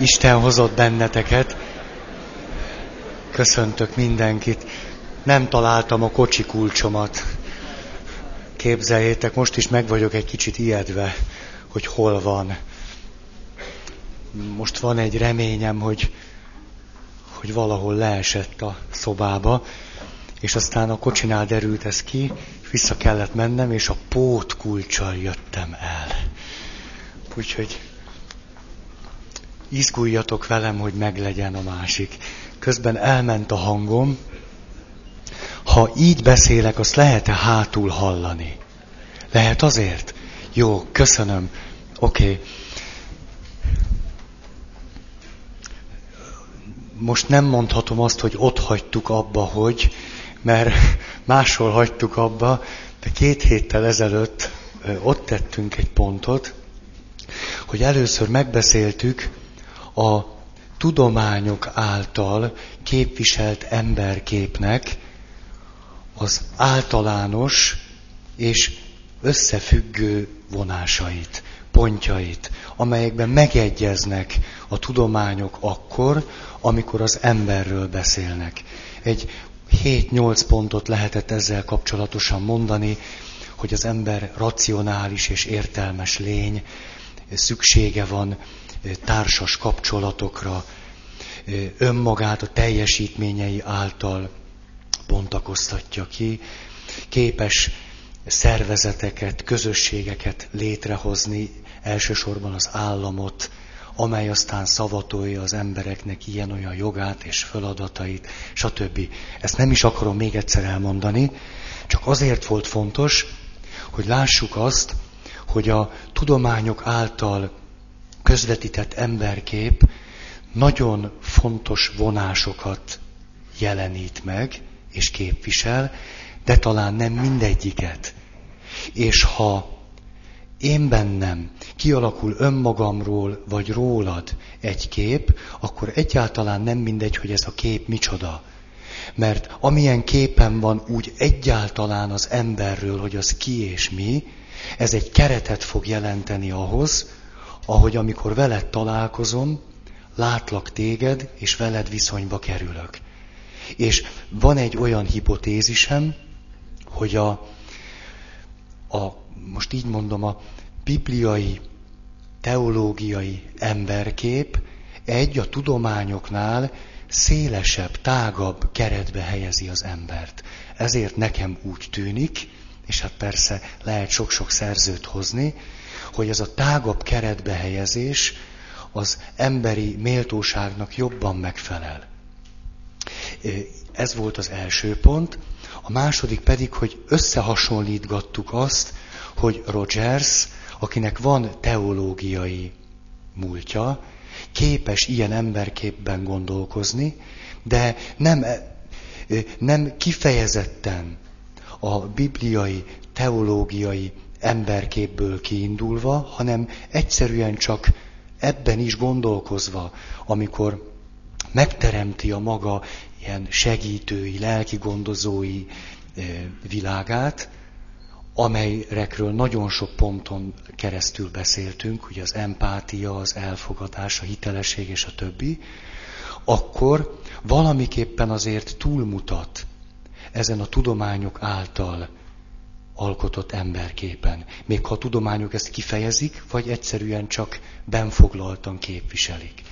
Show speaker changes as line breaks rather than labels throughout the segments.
Isten hozott benneteket. Köszöntök mindenkit. Nem találtam a kocsi kulcsomat. Képzeljétek, most is meg vagyok egy kicsit ijedve, hogy hol van. Most van egy reményem, hogy, hogy valahol leesett a szobába, és aztán a kocsinál derült ez ki, vissza kellett mennem, és a pót kulcsal jöttem el. Úgyhogy izguljatok velem, hogy meglegyen a másik. Közben elment a hangom. Ha így beszélek, azt lehet-e hátul hallani? Lehet azért? Jó, köszönöm. Oké. Okay. Most nem mondhatom azt, hogy ott hagytuk abba, hogy, mert máshol hagytuk abba, de két héttel ezelőtt ott tettünk egy pontot, hogy először megbeszéltük a tudományok által képviselt emberképnek az általános és összefüggő vonásait, pontjait, amelyekben megegyeznek a tudományok akkor, amikor az emberről beszélnek. Egy 7-8 pontot lehetett ezzel kapcsolatosan mondani, hogy az ember racionális és értelmes lény, szüksége van társas kapcsolatokra, önmagát a teljesítményei által bontakoztatja ki, képes szervezeteket, közösségeket létrehozni, elsősorban az államot, amely aztán szavatolja az embereknek ilyen-olyan jogát és feladatait, stb. Ezt nem is akarom még egyszer elmondani, csak azért volt fontos, hogy lássuk azt, hogy a tudományok által közvetített emberkép nagyon fontos vonásokat jelenít meg és képvisel, de talán nem mindegyiket. És ha én bennem kialakul önmagamról vagy rólad egy kép, akkor egyáltalán nem mindegy, hogy ez a kép micsoda. Mert amilyen képen van úgy egyáltalán az emberről, hogy az ki és mi, ez egy keretet fog jelenteni ahhoz, ahogy amikor veled találkozom, látlak téged, és veled viszonyba kerülök. És van egy olyan hipotézisem, hogy a, a most így mondom, a bibliai, teológiai emberkép egy a tudományoknál szélesebb, tágabb keretbe helyezi az embert. Ezért nekem úgy tűnik, és hát persze lehet sok-sok szerzőt hozni, hogy ez a tágabb keretbe helyezés az emberi méltóságnak jobban megfelel. Ez volt az első pont. A második pedig, hogy összehasonlítgattuk azt, hogy Rogers, akinek van teológiai múltja, képes ilyen emberképben gondolkozni, de nem, nem kifejezetten a bibliai, teológiai emberképből kiindulva, hanem egyszerűen csak ebben is gondolkozva, amikor megteremti a maga ilyen segítői, lelki gondozói világát, amelyekről nagyon sok ponton keresztül beszéltünk, ugye az empátia, az elfogadás, a hitelesség és a többi, akkor valamiképpen azért túlmutat ezen a tudományok által alkotott emberképen. Még ha a tudományok ezt kifejezik, vagy egyszerűen csak benfoglaltan képviselik.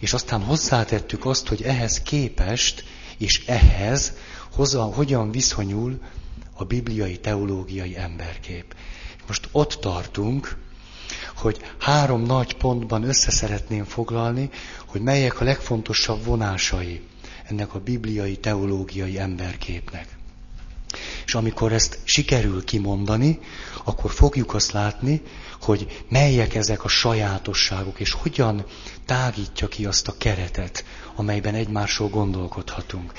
És aztán hozzátettük azt, hogy ehhez képest, és ehhez hozzá, hogyan viszonyul a bibliai teológiai emberkép. Most ott tartunk, hogy három nagy pontban össze szeretném foglalni, hogy melyek a legfontosabb vonásai ennek a bibliai teológiai emberképnek. És amikor ezt sikerül kimondani, akkor fogjuk azt látni, hogy melyek ezek a sajátosságok, és hogyan tágítja ki azt a keretet, amelyben egymásról gondolkodhatunk.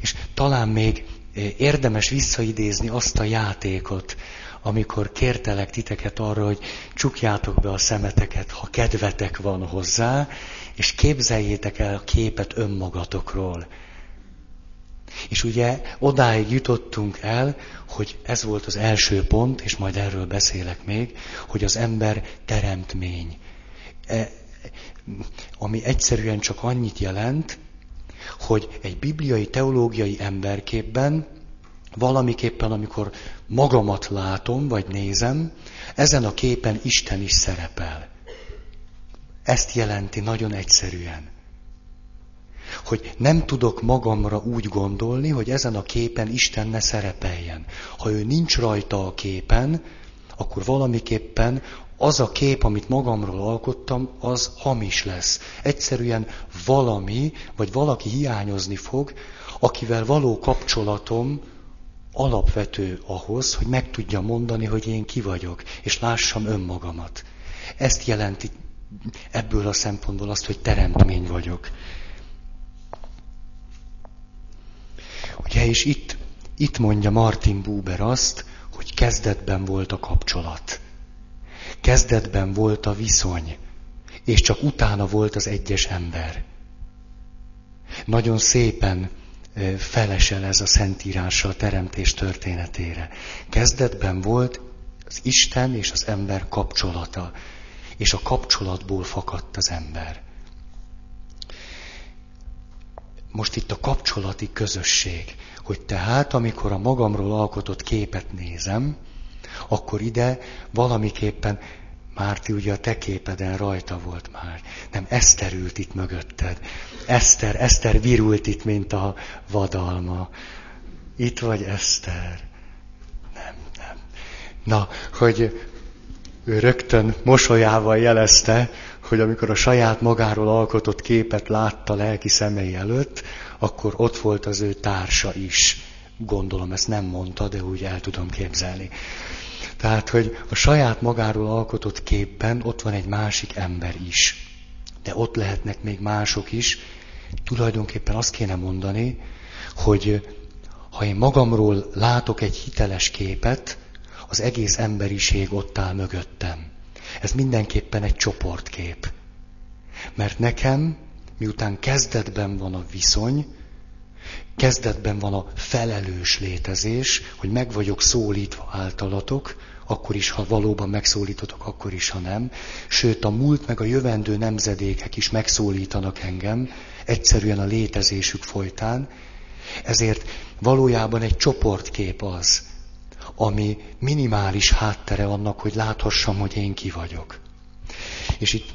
És talán még eh, érdemes visszaidézni azt a játékot, amikor kértelek titeket arra, hogy csukjátok be a szemeteket, ha kedvetek van hozzá, és képzeljétek el a képet önmagatokról. És ugye odáig jutottunk el, hogy ez volt az első pont, és majd erről beszélek még, hogy az ember teremtmény. E, ami egyszerűen csak annyit jelent, hogy egy bibliai, teológiai emberképben valamiképpen, amikor magamat látom, vagy nézem, ezen a képen Isten is szerepel. Ezt jelenti nagyon egyszerűen. Hogy nem tudok magamra úgy gondolni, hogy ezen a képen Isten ne szerepeljen. Ha ő nincs rajta a képen, akkor valamiképpen az a kép, amit magamról alkottam, az hamis lesz. Egyszerűen valami, vagy valaki hiányozni fog, akivel való kapcsolatom alapvető ahhoz, hogy meg tudja mondani, hogy én ki vagyok, és lássam önmagamat. Ezt jelenti ebből a szempontból azt, hogy teremtmény vagyok. Ugye, és itt, itt mondja Martin Buber azt, hogy kezdetben volt a kapcsolat. Kezdetben volt a viszony, és csak utána volt az egyes ember. Nagyon szépen felesel ez a Szentírásra a teremtés történetére. Kezdetben volt az Isten és az ember kapcsolata, és a kapcsolatból fakadt az ember. Most itt a kapcsolati közösség, hogy tehát, amikor a magamról alkotott képet nézem, akkor ide valamiképpen Márti, ugye a te képeden rajta volt már. Nem, Eszter ült itt mögötted. Eszter, Eszter virult itt, mint a vadalma. Itt vagy Eszter. Nem, nem. Na, hogy ő rögtön mosolyával jelezte, hogy amikor a saját magáról alkotott képet látta lelki szemei előtt, akkor ott volt az ő társa is. Gondolom, ezt nem mondta, de úgy el tudom képzelni. Tehát, hogy a saját magáról alkotott képben ott van egy másik ember is. De ott lehetnek még mások is. Tulajdonképpen azt kéne mondani, hogy ha én magamról látok egy hiteles képet, az egész emberiség ott áll mögöttem. Ez mindenképpen egy csoportkép. Mert nekem, miután kezdetben van a viszony, kezdetben van a felelős létezés, hogy meg vagyok szólítva általatok, akkor is, ha valóban megszólítotok, akkor is, ha nem. Sőt, a múlt meg a jövendő nemzedékek is megszólítanak engem, egyszerűen a létezésük folytán. Ezért valójában egy csoportkép az, ami minimális háttere annak, hogy láthassam, hogy én ki vagyok. És itt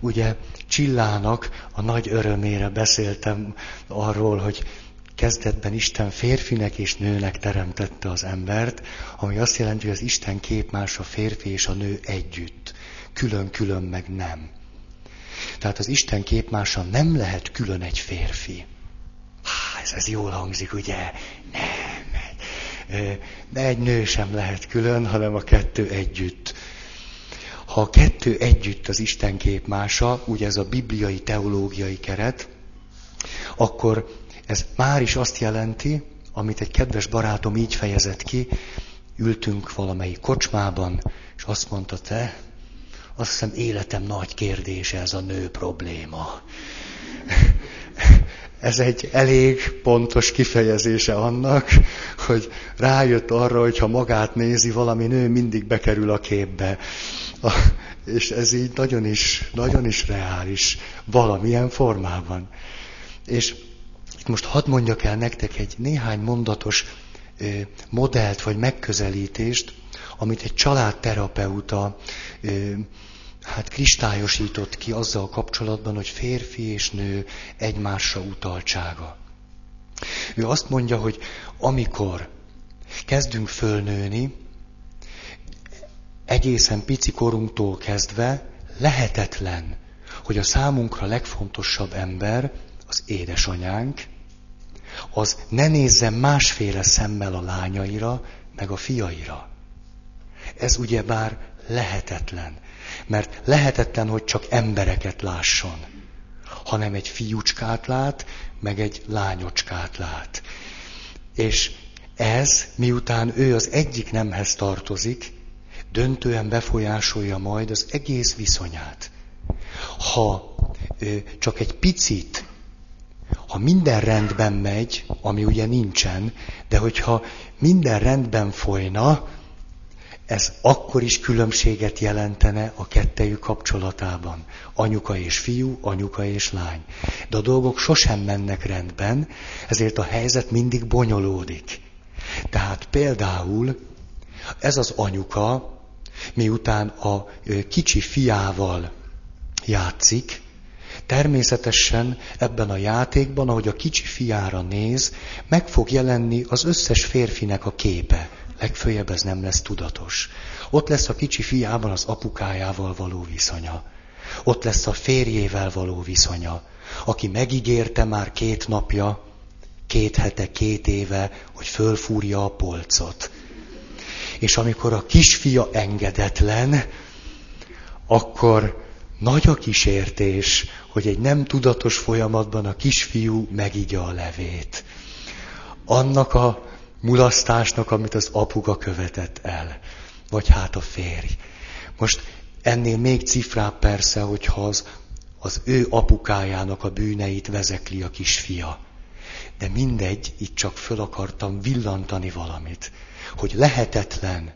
ugye Csillának a nagy örömére beszéltem arról, hogy kezdetben Isten férfinek és nőnek teremtette az embert, ami azt jelenti, hogy az Isten képmás a férfi és a nő együtt. Külön-külön meg nem. Tehát az Isten képmása nem lehet külön egy férfi. Há, ez, ez jól hangzik, ugye? Nem. De egy nő sem lehet külön, hanem a kettő együtt. Ha a kettő együtt az Isten képmása, ugye ez a bibliai teológiai keret, akkor ez már is azt jelenti, amit egy kedves barátom így fejezett ki, ültünk valamelyik kocsmában, és azt mondta, te, azt hiszem életem nagy kérdése ez a nő probléma. Ez egy elég pontos kifejezése annak, hogy rájött arra, hogy ha magát nézi, valami nő mindig bekerül a képbe. A, és ez így nagyon is, nagyon is reális, valamilyen formában. És most hadd mondjak el nektek egy néhány mondatos modellt vagy megközelítést, amit egy családterapeuta hát kristályosított ki azzal kapcsolatban, hogy férfi és nő egymásra utaltsága. Ő azt mondja, hogy amikor kezdünk fölnőni, egészen pici korunktól kezdve lehetetlen, hogy a számunkra legfontosabb ember az édesanyánk, az ne nézzen másféle szemmel a lányaira, meg a fiaira. Ez ugyebár lehetetlen. Mert lehetetlen, hogy csak embereket lásson, hanem egy fiúcskát lát, meg egy lányocskát lát. És ez, miután ő az egyik nemhez tartozik, döntően befolyásolja majd az egész viszonyát. Ha csak egy picit ha minden rendben megy, ami ugye nincsen, de hogyha minden rendben folyna, ez akkor is különbséget jelentene a kettejük kapcsolatában. Anyuka és fiú, anyuka és lány. De a dolgok sosem mennek rendben, ezért a helyzet mindig bonyolódik. Tehát például ez az anyuka, miután a kicsi fiával játszik, természetesen ebben a játékban, ahogy a kicsi fiára néz, meg fog jelenni az összes férfinek a képe. Legfőjebb ez nem lesz tudatos. Ott lesz a kicsi fiában az apukájával való viszonya. Ott lesz a férjével való viszonya, aki megígérte már két napja, két hete, két éve, hogy fölfúrja a polcot. És amikor a kisfia engedetlen, akkor nagy a kísértés, hogy egy nem tudatos folyamatban a kisfiú megigya a levét. Annak a mulasztásnak, amit az apuka követett el. Vagy hát a férj. Most ennél még cifrább persze, hogyha az, az ő apukájának a bűneit vezekli a kisfia. De mindegy, itt csak föl akartam villantani valamit, hogy lehetetlen,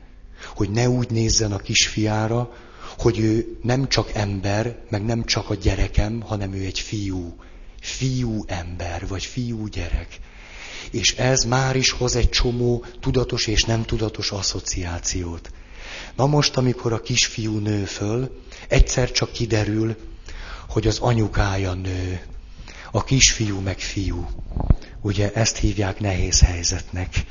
hogy ne úgy nézzen a kisfiára, hogy ő nem csak ember, meg nem csak a gyerekem, hanem ő egy fiú. Fiú ember, vagy fiú gyerek. És ez már is hoz egy csomó tudatos és nem tudatos asszociációt. Na most, amikor a kisfiú nő föl, egyszer csak kiderül, hogy az anyukája nő, a kisfiú meg fiú. Ugye ezt hívják nehéz helyzetnek.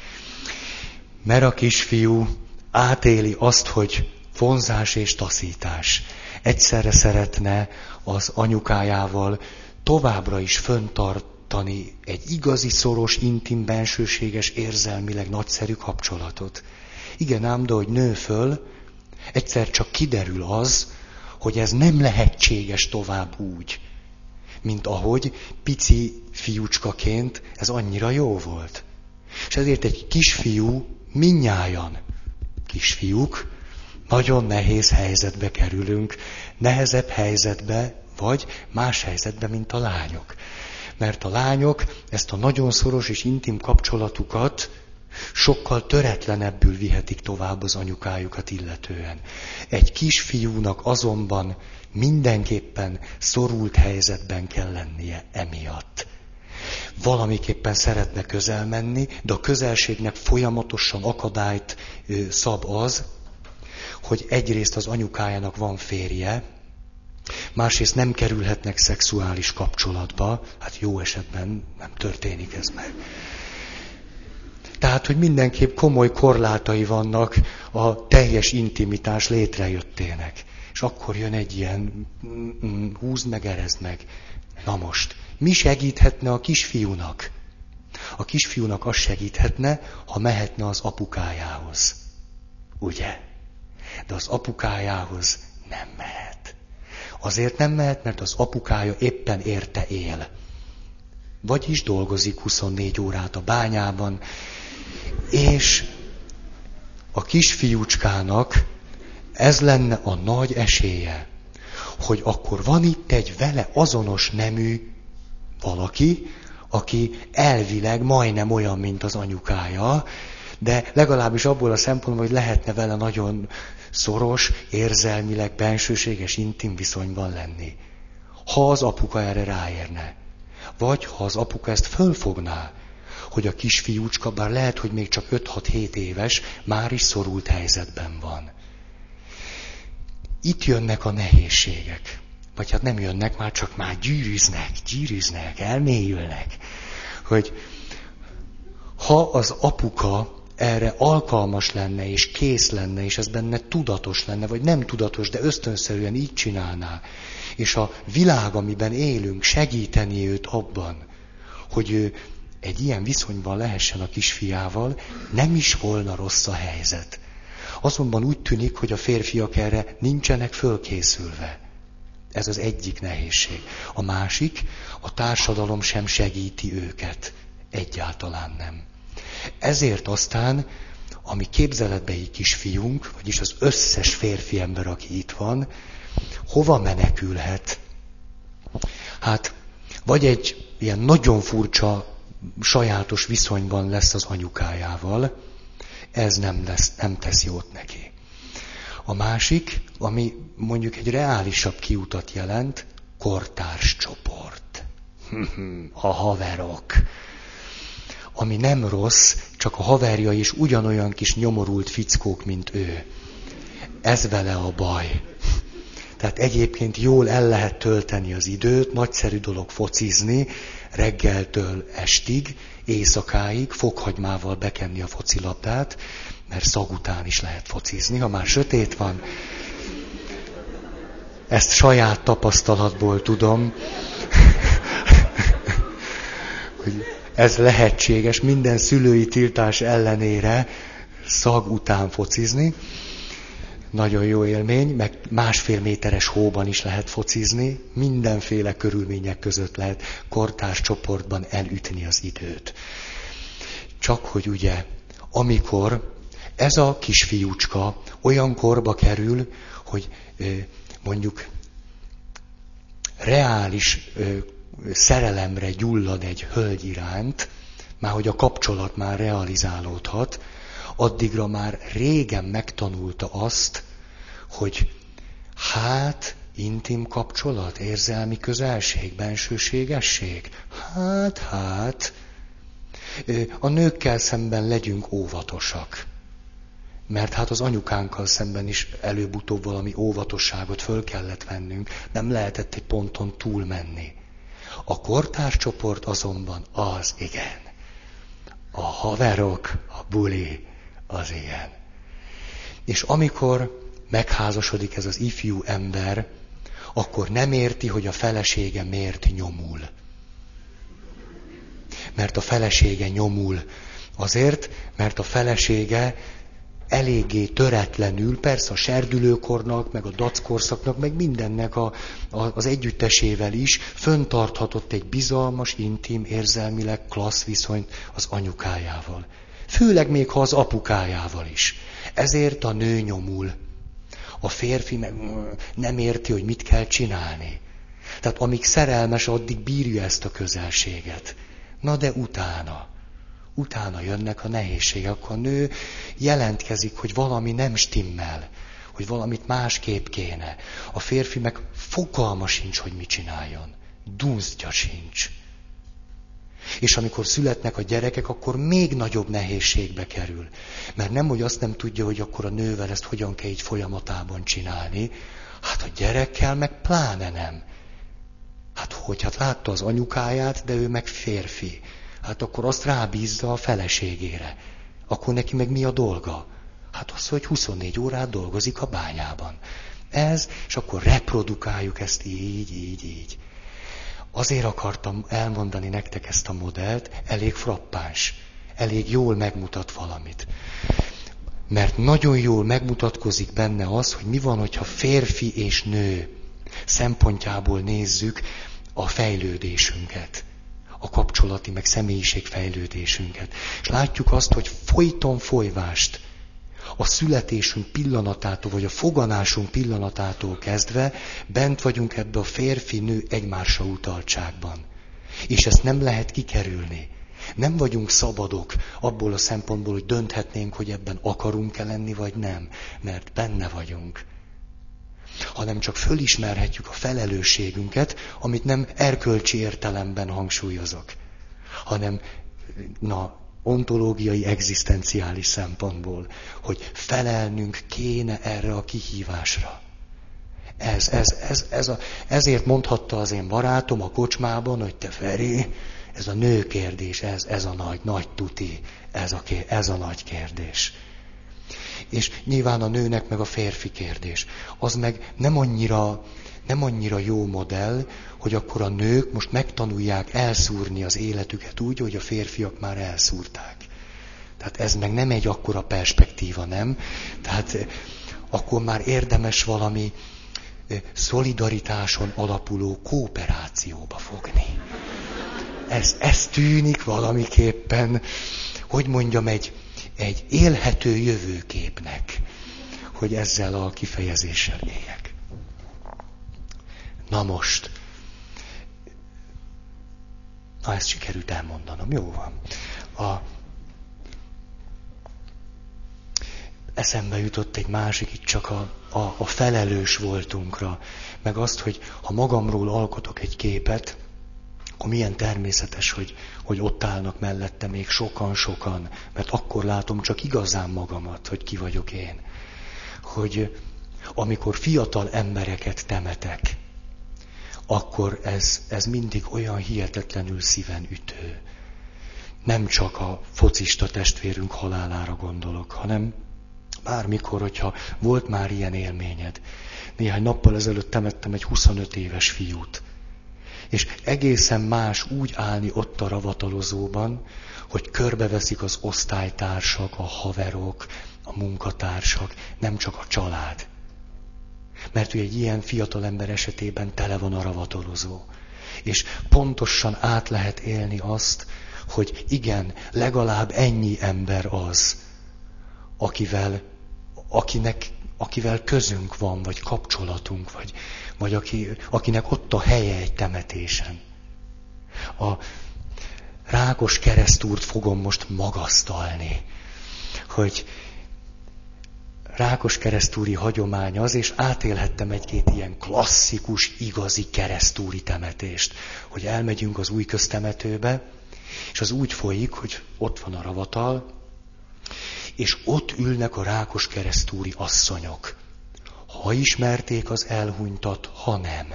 Mert a kisfiú átéli azt, hogy vonzás és taszítás. Egyszerre szeretne az anyukájával továbbra is föntartani egy igazi, szoros, intim, bensőséges, érzelmileg nagyszerű kapcsolatot. Igen ám, de hogy nő föl, egyszer csak kiderül az, hogy ez nem lehetséges tovább úgy, mint ahogy pici fiúcskaként ez annyira jó volt. És ezért egy kisfiú minnyájan, kisfiúk, nagyon nehéz helyzetbe kerülünk, nehezebb helyzetbe, vagy más helyzetbe, mint a lányok. Mert a lányok ezt a nagyon szoros és intim kapcsolatukat sokkal töretlenebbül vihetik tovább az anyukájukat illetően. Egy kisfiúnak azonban mindenképpen szorult helyzetben kell lennie emiatt. Valamiképpen szeretne közel menni, de a közelségnek folyamatosan akadályt szab az, hogy egyrészt az anyukájának van férje, másrészt nem kerülhetnek szexuális kapcsolatba, hát jó esetben nem történik ez meg. Tehát, hogy mindenképp komoly korlátai vannak a teljes intimitás létrejöttének. És akkor jön egy ilyen, mm, húzd meg, erezd meg. Na most, mi segíthetne a kisfiúnak? A kisfiúnak az segíthetne, ha mehetne az apukájához. Ugye? de az apukájához nem mehet. Azért nem mehet, mert az apukája éppen érte él. Vagyis dolgozik 24 órát a bányában, és a kisfiúcskának ez lenne a nagy esélye, hogy akkor van itt egy vele azonos nemű valaki, aki elvileg majdnem olyan, mint az anyukája, de legalábbis abból a szempontból, hogy lehetne vele nagyon szoros, érzelmileg, bensőséges, intim viszonyban lenni. Ha az apuka erre ráérne. Vagy ha az apuka ezt fölfogná, hogy a kisfiúcska, bár lehet, hogy még csak 5-6-7 éves, már is szorult helyzetben van. Itt jönnek a nehézségek. Vagy hát nem jönnek, már csak már gyűrűznek, gyűrűznek, elmélyülnek. Hogy ha az apuka erre alkalmas lenne, és kész lenne, és ez benne tudatos lenne, vagy nem tudatos, de ösztönszerűen így csinálná, és a világ, amiben élünk, segíteni őt abban, hogy ő egy ilyen viszonyban lehessen a kisfiával, nem is volna rossz a helyzet. Azonban úgy tűnik, hogy a férfiak erre nincsenek fölkészülve. Ez az egyik nehézség. A másik, a társadalom sem segíti őket. Egyáltalán nem. Ezért aztán, ami képzeletbeli kisfiunk, vagyis az összes férfi ember, aki itt van, hova menekülhet? Hát, vagy egy ilyen nagyon furcsa, sajátos viszonyban lesz az anyukájával, ez nem, lesz, nem tesz jót neki. A másik, ami mondjuk egy reálisabb kiutat jelent, kortárs csoport. A haverok. Ami nem rossz, csak a haverja is ugyanolyan kis nyomorult fickók, mint ő. Ez vele a baj. Tehát egyébként jól el lehet tölteni az időt, nagyszerű dolog focizni, reggeltől estig, éjszakáig, fokhagymával bekenni a focilabdát, mert szag után is lehet focizni, ha már sötét van. Ezt saját tapasztalatból tudom, hogy ez lehetséges minden szülői tiltás ellenére szag után focizni. Nagyon jó élmény, meg másfél méteres hóban is lehet focizni, mindenféle körülmények között lehet kortárs csoportban elütni az időt. Csak hogy ugye, amikor ez a kisfiúcska olyan korba kerül, hogy mondjuk reális szerelemre gyullad egy hölgy iránt, már hogy a kapcsolat már realizálódhat, addigra már régen megtanulta azt, hogy hát intim kapcsolat, érzelmi közelség, bensőségesség. Hát, hát. A nőkkel szemben legyünk óvatosak. Mert hát az anyukánkkal szemben is előbb-utóbb valami óvatosságot föl kellett vennünk, nem lehetett egy ponton túlmenni. A kortárcsoport azonban az igen. A haverok, a buli, az ilyen. És amikor megházasodik ez az ifjú ember, akkor nem érti, hogy a felesége miért nyomul. Mert a felesége nyomul. Azért, mert a felesége eléggé töretlenül, persze a serdülőkornak, meg a dackorszaknak, meg mindennek a, a, az együttesével is föntarthatott egy bizalmas, intim, érzelmileg klassz viszonyt az anyukájával. Főleg még, ha az apukájával is. Ezért a nő nyomul. A férfi meg nem érti, hogy mit kell csinálni. Tehát amíg szerelmes, addig bírja ezt a közelséget. Na de utána, utána jönnek a nehézségek, a nő jelentkezik, hogy valami nem stimmel, hogy valamit másképp kéne. A férfi meg fogalma sincs, hogy mit csináljon. Dunsztja sincs. És amikor születnek a gyerekek, akkor még nagyobb nehézségbe kerül. Mert nem, hogy azt nem tudja, hogy akkor a nővel ezt hogyan kell így folyamatában csinálni, hát a gyerekkel meg pláne nem. Hát hogy, hát látta az anyukáját, de ő meg férfi. Hát akkor azt rábízza a feleségére. Akkor neki meg mi a dolga? Hát az, hogy 24 órát dolgozik a bányában. Ez, és akkor reprodukáljuk ezt így, így, így. Azért akartam elmondani nektek ezt a modellt, elég frappáns, elég jól megmutat valamit. Mert nagyon jól megmutatkozik benne az, hogy mi van, hogyha férfi és nő szempontjából nézzük a fejlődésünket, a kapcsolati meg személyiségfejlődésünket. És látjuk azt, hogy folyton folyvást a születésünk pillanatától, vagy a foganásunk pillanatától kezdve bent vagyunk ebbe a férfi-nő egymásra utaltságban. És ezt nem lehet kikerülni. Nem vagyunk szabadok abból a szempontból, hogy dönthetnénk, hogy ebben akarunk-e lenni, vagy nem, mert benne vagyunk. Hanem csak fölismerhetjük a felelősségünket, amit nem erkölcsi értelemben hangsúlyozok, hanem na, ontológiai, egzisztenciális szempontból, hogy felelnünk kéne erre a kihívásra. Ez, ez, ez, ez a, ezért mondhatta az én barátom a kocsmában, hogy te Feri, ez a nő kérdés, ez, ez a nagy, nagy tuti, ez a, ez a nagy kérdés. És nyilván a nőnek meg a férfi kérdés. Az meg nem annyira, nem annyira jó modell, hogy akkor a nők most megtanulják elszúrni az életüket úgy, hogy a férfiak már elszúrták. Tehát ez meg nem egy akkora perspektíva, nem? Tehát eh, akkor már érdemes valami eh, szolidaritáson alapuló kooperációba fogni. Ez, ez tűnik valamiképpen, hogy mondjam, egy, egy élhető jövőképnek, hogy ezzel a kifejezéssel éljek. Na most, Na, ezt sikerült elmondanom. Jó van. A... eszembe jutott egy másik, itt csak a, a, a felelős voltunkra, meg azt, hogy ha magamról alkotok egy képet, akkor milyen természetes, hogy, hogy ott állnak mellette még sokan-sokan, mert akkor látom csak igazán magamat, hogy ki vagyok én. Hogy amikor fiatal embereket temetek, akkor ez, ez mindig olyan hihetetlenül szíven ütő. Nem csak a focista testvérünk halálára gondolok, hanem bármikor, hogyha volt már ilyen élményed. Néhány nappal ezelőtt temettem egy 25 éves fiút. És egészen más úgy állni ott a ravatalozóban, hogy körbeveszik az osztálytársak, a haverok, a munkatársak, nem csak a család. Mert ő egy ilyen fiatal ember esetében tele van a ravatalozó. És pontosan át lehet élni azt, hogy igen, legalább ennyi ember az, akivel, akinek, akivel közünk van, vagy kapcsolatunk, vagy, vagy aki, akinek ott a helye egy temetésen. A rákos keresztúrt fogom most magasztalni, hogy rákos keresztúri hagyomány az, és átélhettem egy-két ilyen klasszikus, igazi keresztúri temetést, hogy elmegyünk az új köztemetőbe, és az úgy folyik, hogy ott van a ravatal, és ott ülnek a rákos keresztúri asszonyok. Ha ismerték az elhunytat, ha nem.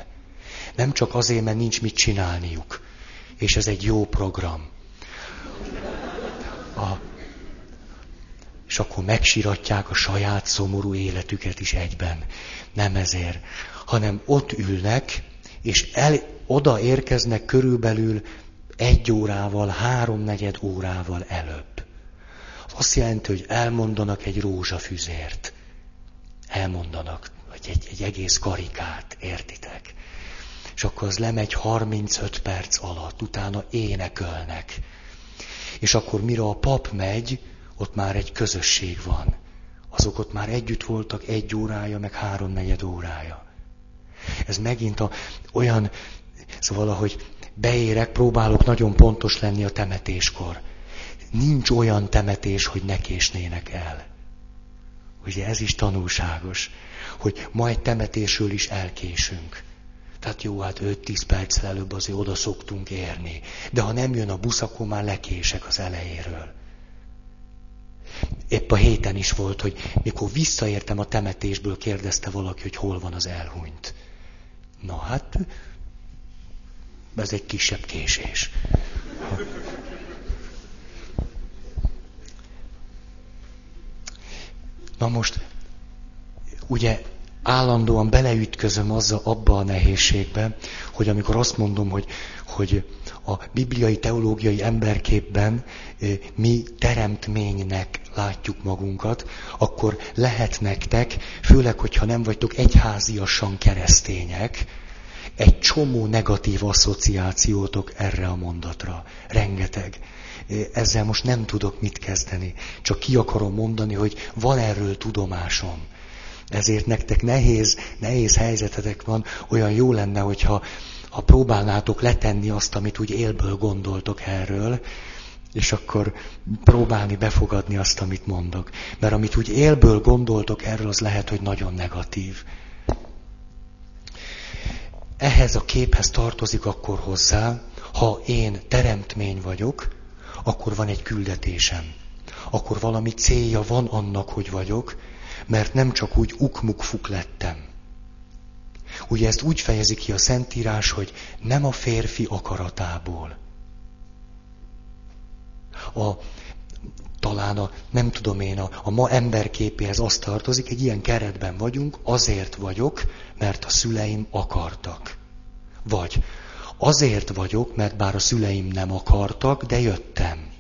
Nem csak azért, mert nincs mit csinálniuk. És ez egy jó program. A, és akkor megsiratják a saját szomorú életüket is egyben. Nem ezért, hanem ott ülnek, és el, oda érkeznek körülbelül egy órával, háromnegyed órával előbb. Azt jelenti, hogy elmondanak egy rózsafüzért. Elmondanak, vagy egy, egy egész karikát, értitek? És akkor az lemegy 35 perc alatt, utána énekelnek. És akkor mire a pap megy, ott már egy közösség van. Azok ott már együtt voltak egy órája, meg háromnegyed órája. Ez megint a, olyan, szóval ahogy beérek, próbálok nagyon pontos lenni a temetéskor. Nincs olyan temetés, hogy ne késnének el. Ugye ez is tanulságos, hogy ma egy temetésről is elkésünk. Tehát jó, hát 5-10 perccel előbb azért oda szoktunk érni. De ha nem jön a busz, akkor már lekések az elejéről. Épp a héten is volt, hogy mikor visszaértem a temetésből, kérdezte valaki, hogy hol van az elhunyt. Na hát, ez egy kisebb késés. Na most, ugye állandóan beleütközöm azzal abba a nehézségbe, hogy amikor azt mondom, hogy, hogy a bibliai teológiai emberképben mi teremtménynek látjuk magunkat, akkor lehet nektek, főleg, hogyha nem vagytok egyháziasan keresztények, egy csomó negatív asszociációtok erre a mondatra. Rengeteg ezzel most nem tudok mit kezdeni. Csak ki akarom mondani, hogy van erről tudomásom. Ezért nektek nehéz, nehéz helyzetetek van, olyan jó lenne, hogyha ha próbálnátok letenni azt, amit úgy élből gondoltok erről, és akkor próbálni befogadni azt, amit mondok. Mert amit úgy élből gondoltok erről, az lehet, hogy nagyon negatív. Ehhez a képhez tartozik akkor hozzá, ha én teremtmény vagyok, akkor van egy küldetésem. Akkor valami célja van annak, hogy vagyok, mert nem csak úgy ukmukfuk lettem. Ugye ezt úgy fejezi ki a Szentírás, hogy nem a férfi akaratából. A, talán a, nem tudom én, a, a ma emberképéhez azt tartozik, egy ilyen keretben vagyunk, azért vagyok, mert a szüleim akartak. Vagy Azért vagyok, mert bár a szüleim nem akartak, de jöttem.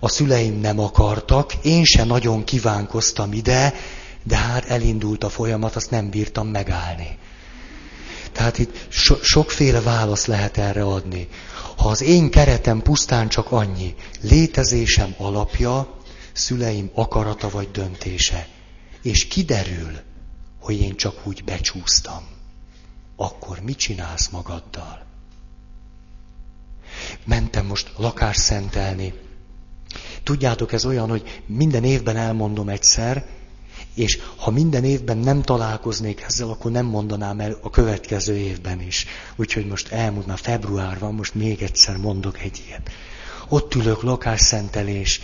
A szüleim nem akartak, én se nagyon kívánkoztam ide, de hát elindult a folyamat, azt nem bírtam megállni. Tehát itt so- sokféle válasz lehet erre adni. Ha az én keretem pusztán csak annyi, létezésem alapja, szüleim akarata vagy döntése, és kiderül, hogy én csak úgy becsúsztam akkor mit csinálsz magaddal? Mentem most lakást szentelni. tudjátok, ez olyan, hogy minden évben elmondom egyszer, és ha minden évben nem találkoznék ezzel, akkor nem mondanám el a következő évben is. Úgyhogy most elmúlt, már február van, most még egyszer mondok egy ilyet. Ott ülök, lakásszentelés,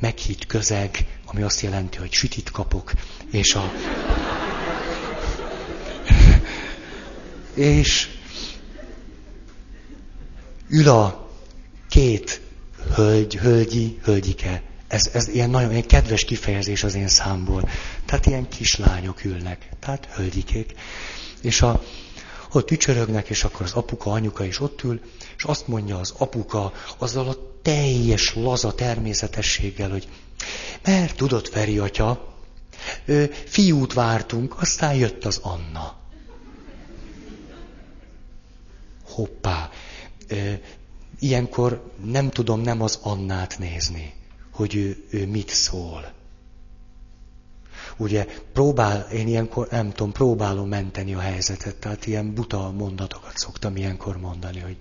meghitt közeg, ami azt jelenti, hogy sütit kapok, és a... és ül a két hölgy, hölgyi, hölgyike. Ez, ez ilyen nagyon ilyen kedves kifejezés az én számból. Tehát ilyen kislányok ülnek, tehát hölgyikék. És a, ott ücsörögnek, és akkor az apuka, anyuka is ott ül, és azt mondja az apuka azzal a teljes laza természetességgel, hogy mert tudod, Feri atya, fiút vártunk, aztán jött az Anna. Hoppá, ilyenkor nem tudom nem az Annát nézni, hogy ő, ő mit szól. Ugye próbál, én ilyenkor nem tudom, próbálom menteni a helyzetet, tehát ilyen buta mondatokat szoktam ilyenkor mondani, hogy,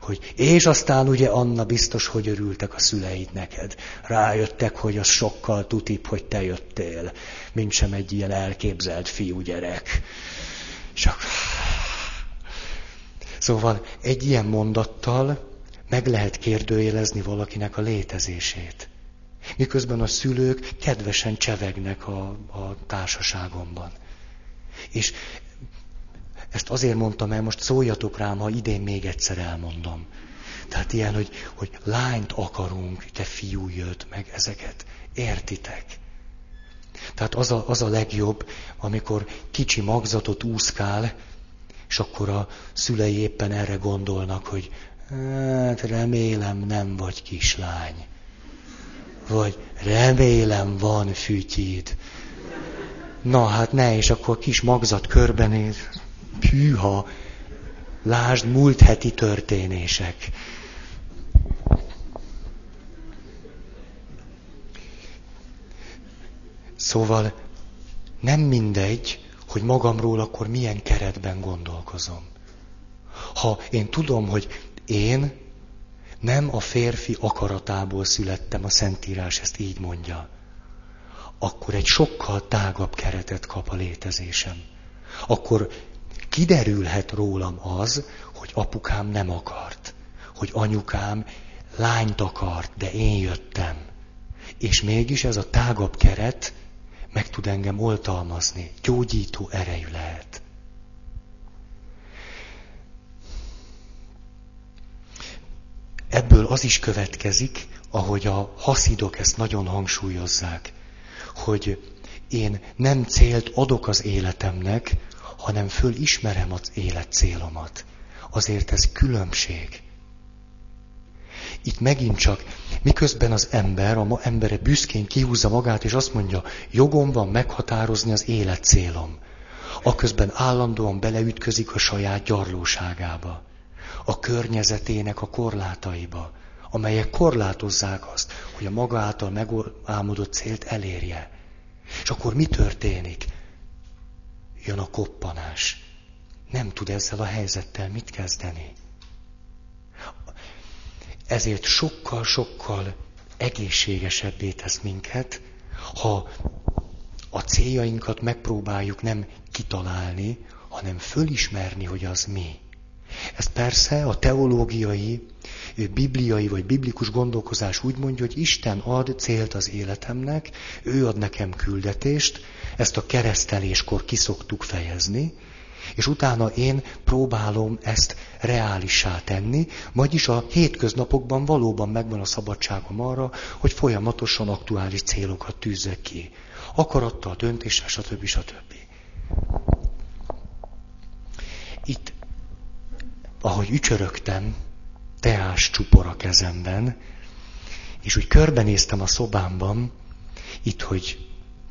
hogy és aztán ugye Anna biztos, hogy örültek a szüleid neked. Rájöttek, hogy az sokkal tutibb, hogy te jöttél, mint sem egy ilyen elképzelt fiúgyerek. Csak... Szóval egy ilyen mondattal meg lehet kérdőjelezni valakinek a létezését. Miközben a szülők kedvesen csevegnek a, a társaságomban. És ezt azért mondtam el, most szóljatok rám, ha idén még egyszer elmondom. Tehát ilyen, hogy, hogy lányt akarunk, te fiú jött meg ezeket. Értitek? Tehát az a, az a legjobb, amikor kicsi magzatot úszkál, és akkor a szülei éppen erre gondolnak, hogy hát remélem nem vagy kislány. Vagy remélem van fütyid. Na hát ne, és akkor kis magzat körbenéz. Hűha, lásd múlt heti történések. Szóval nem mindegy, hogy magamról akkor milyen keretben gondolkozom. Ha én tudom, hogy én nem a férfi akaratából születtem, a Szentírás ezt így mondja, akkor egy sokkal tágabb keretet kap a létezésem. Akkor kiderülhet rólam az, hogy apukám nem akart, hogy anyukám lányt akart, de én jöttem. És mégis ez a tágabb keret meg tud engem oltalmazni, gyógyító erejű lehet. Ebből az is következik, ahogy a haszidok ezt nagyon hangsúlyozzák, hogy én nem célt adok az életemnek, hanem fölismerem az élet célomat. Azért ez különbség. Itt megint csak, miközben az ember, a ma embere büszkén kihúzza magát, és azt mondja, jogom van meghatározni az élet célom. Aközben állandóan beleütközik a saját gyarlóságába a környezetének a korlátaiba, amelyek korlátozzák azt, hogy a maga által megálmodott célt elérje. És akkor mi történik? Jön a koppanás. Nem tud ezzel a helyzettel mit kezdeni. Ezért sokkal-sokkal egészségesebbé tesz minket, ha a céljainkat megpróbáljuk nem kitalálni, hanem fölismerni, hogy az mi. Ez persze a teológiai, bibliai vagy biblikus gondolkozás úgy mondja, hogy Isten ad célt az életemnek, ő ad nekem küldetést, ezt a kereszteléskor kiszoktuk fejezni, és utána én próbálom ezt reálissá tenni, vagyis a hétköznapokban valóban megvan a szabadságom arra, hogy folyamatosan aktuális célokat tűzzek ki. Akarattal, döntéssel, stb. stb. Itt ahogy ücsörögtem, teás csupor a kezemben, és úgy körbenéztem a szobámban, itt, hogy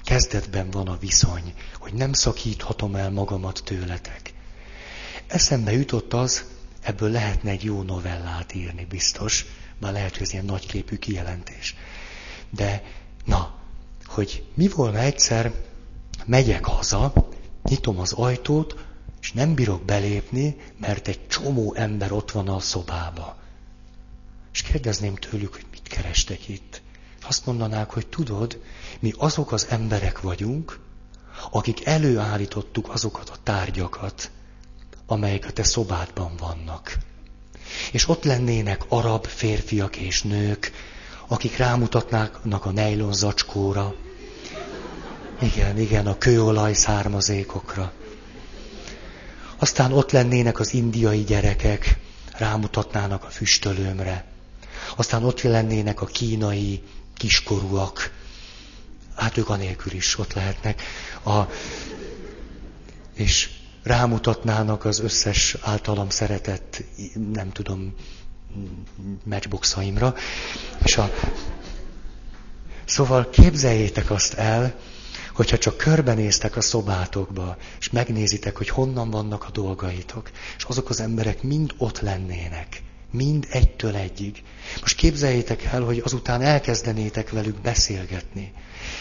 kezdetben van a viszony, hogy nem szakíthatom el magamat tőletek. Eszembe jutott az, ebből lehetne egy jó novellát írni, biztos, bár lehet, hogy ez ilyen nagyképű kijelentés. De, na, hogy mi volna egyszer, megyek haza, nyitom az ajtót, és nem bírok belépni, mert egy csomó ember ott van a szobába. És kérdezném tőlük, hogy mit kerestek itt. Azt mondanák, hogy tudod, mi azok az emberek vagyunk, akik előállítottuk azokat a tárgyakat, amelyek a te szobádban vannak. És ott lennének arab férfiak és nők, akik rámutatnának a nejlon zacskóra, igen, igen, a kőolaj származékokra. Aztán ott lennének az indiai gyerekek, rámutatnának a füstölőmre. Aztán ott lennének a kínai kiskorúak. Hát ők anélkül is ott lehetnek. A, és rámutatnának az összes általam szeretett, nem tudom, matchboxaimra. És a... Szóval képzeljétek azt el, hogyha csak körbenéztek a szobátokba, és megnézitek, hogy honnan vannak a dolgaitok, és azok az emberek mind ott lennének, mind egytől egyig. Most képzeljétek el, hogy azután elkezdenétek velük beszélgetni,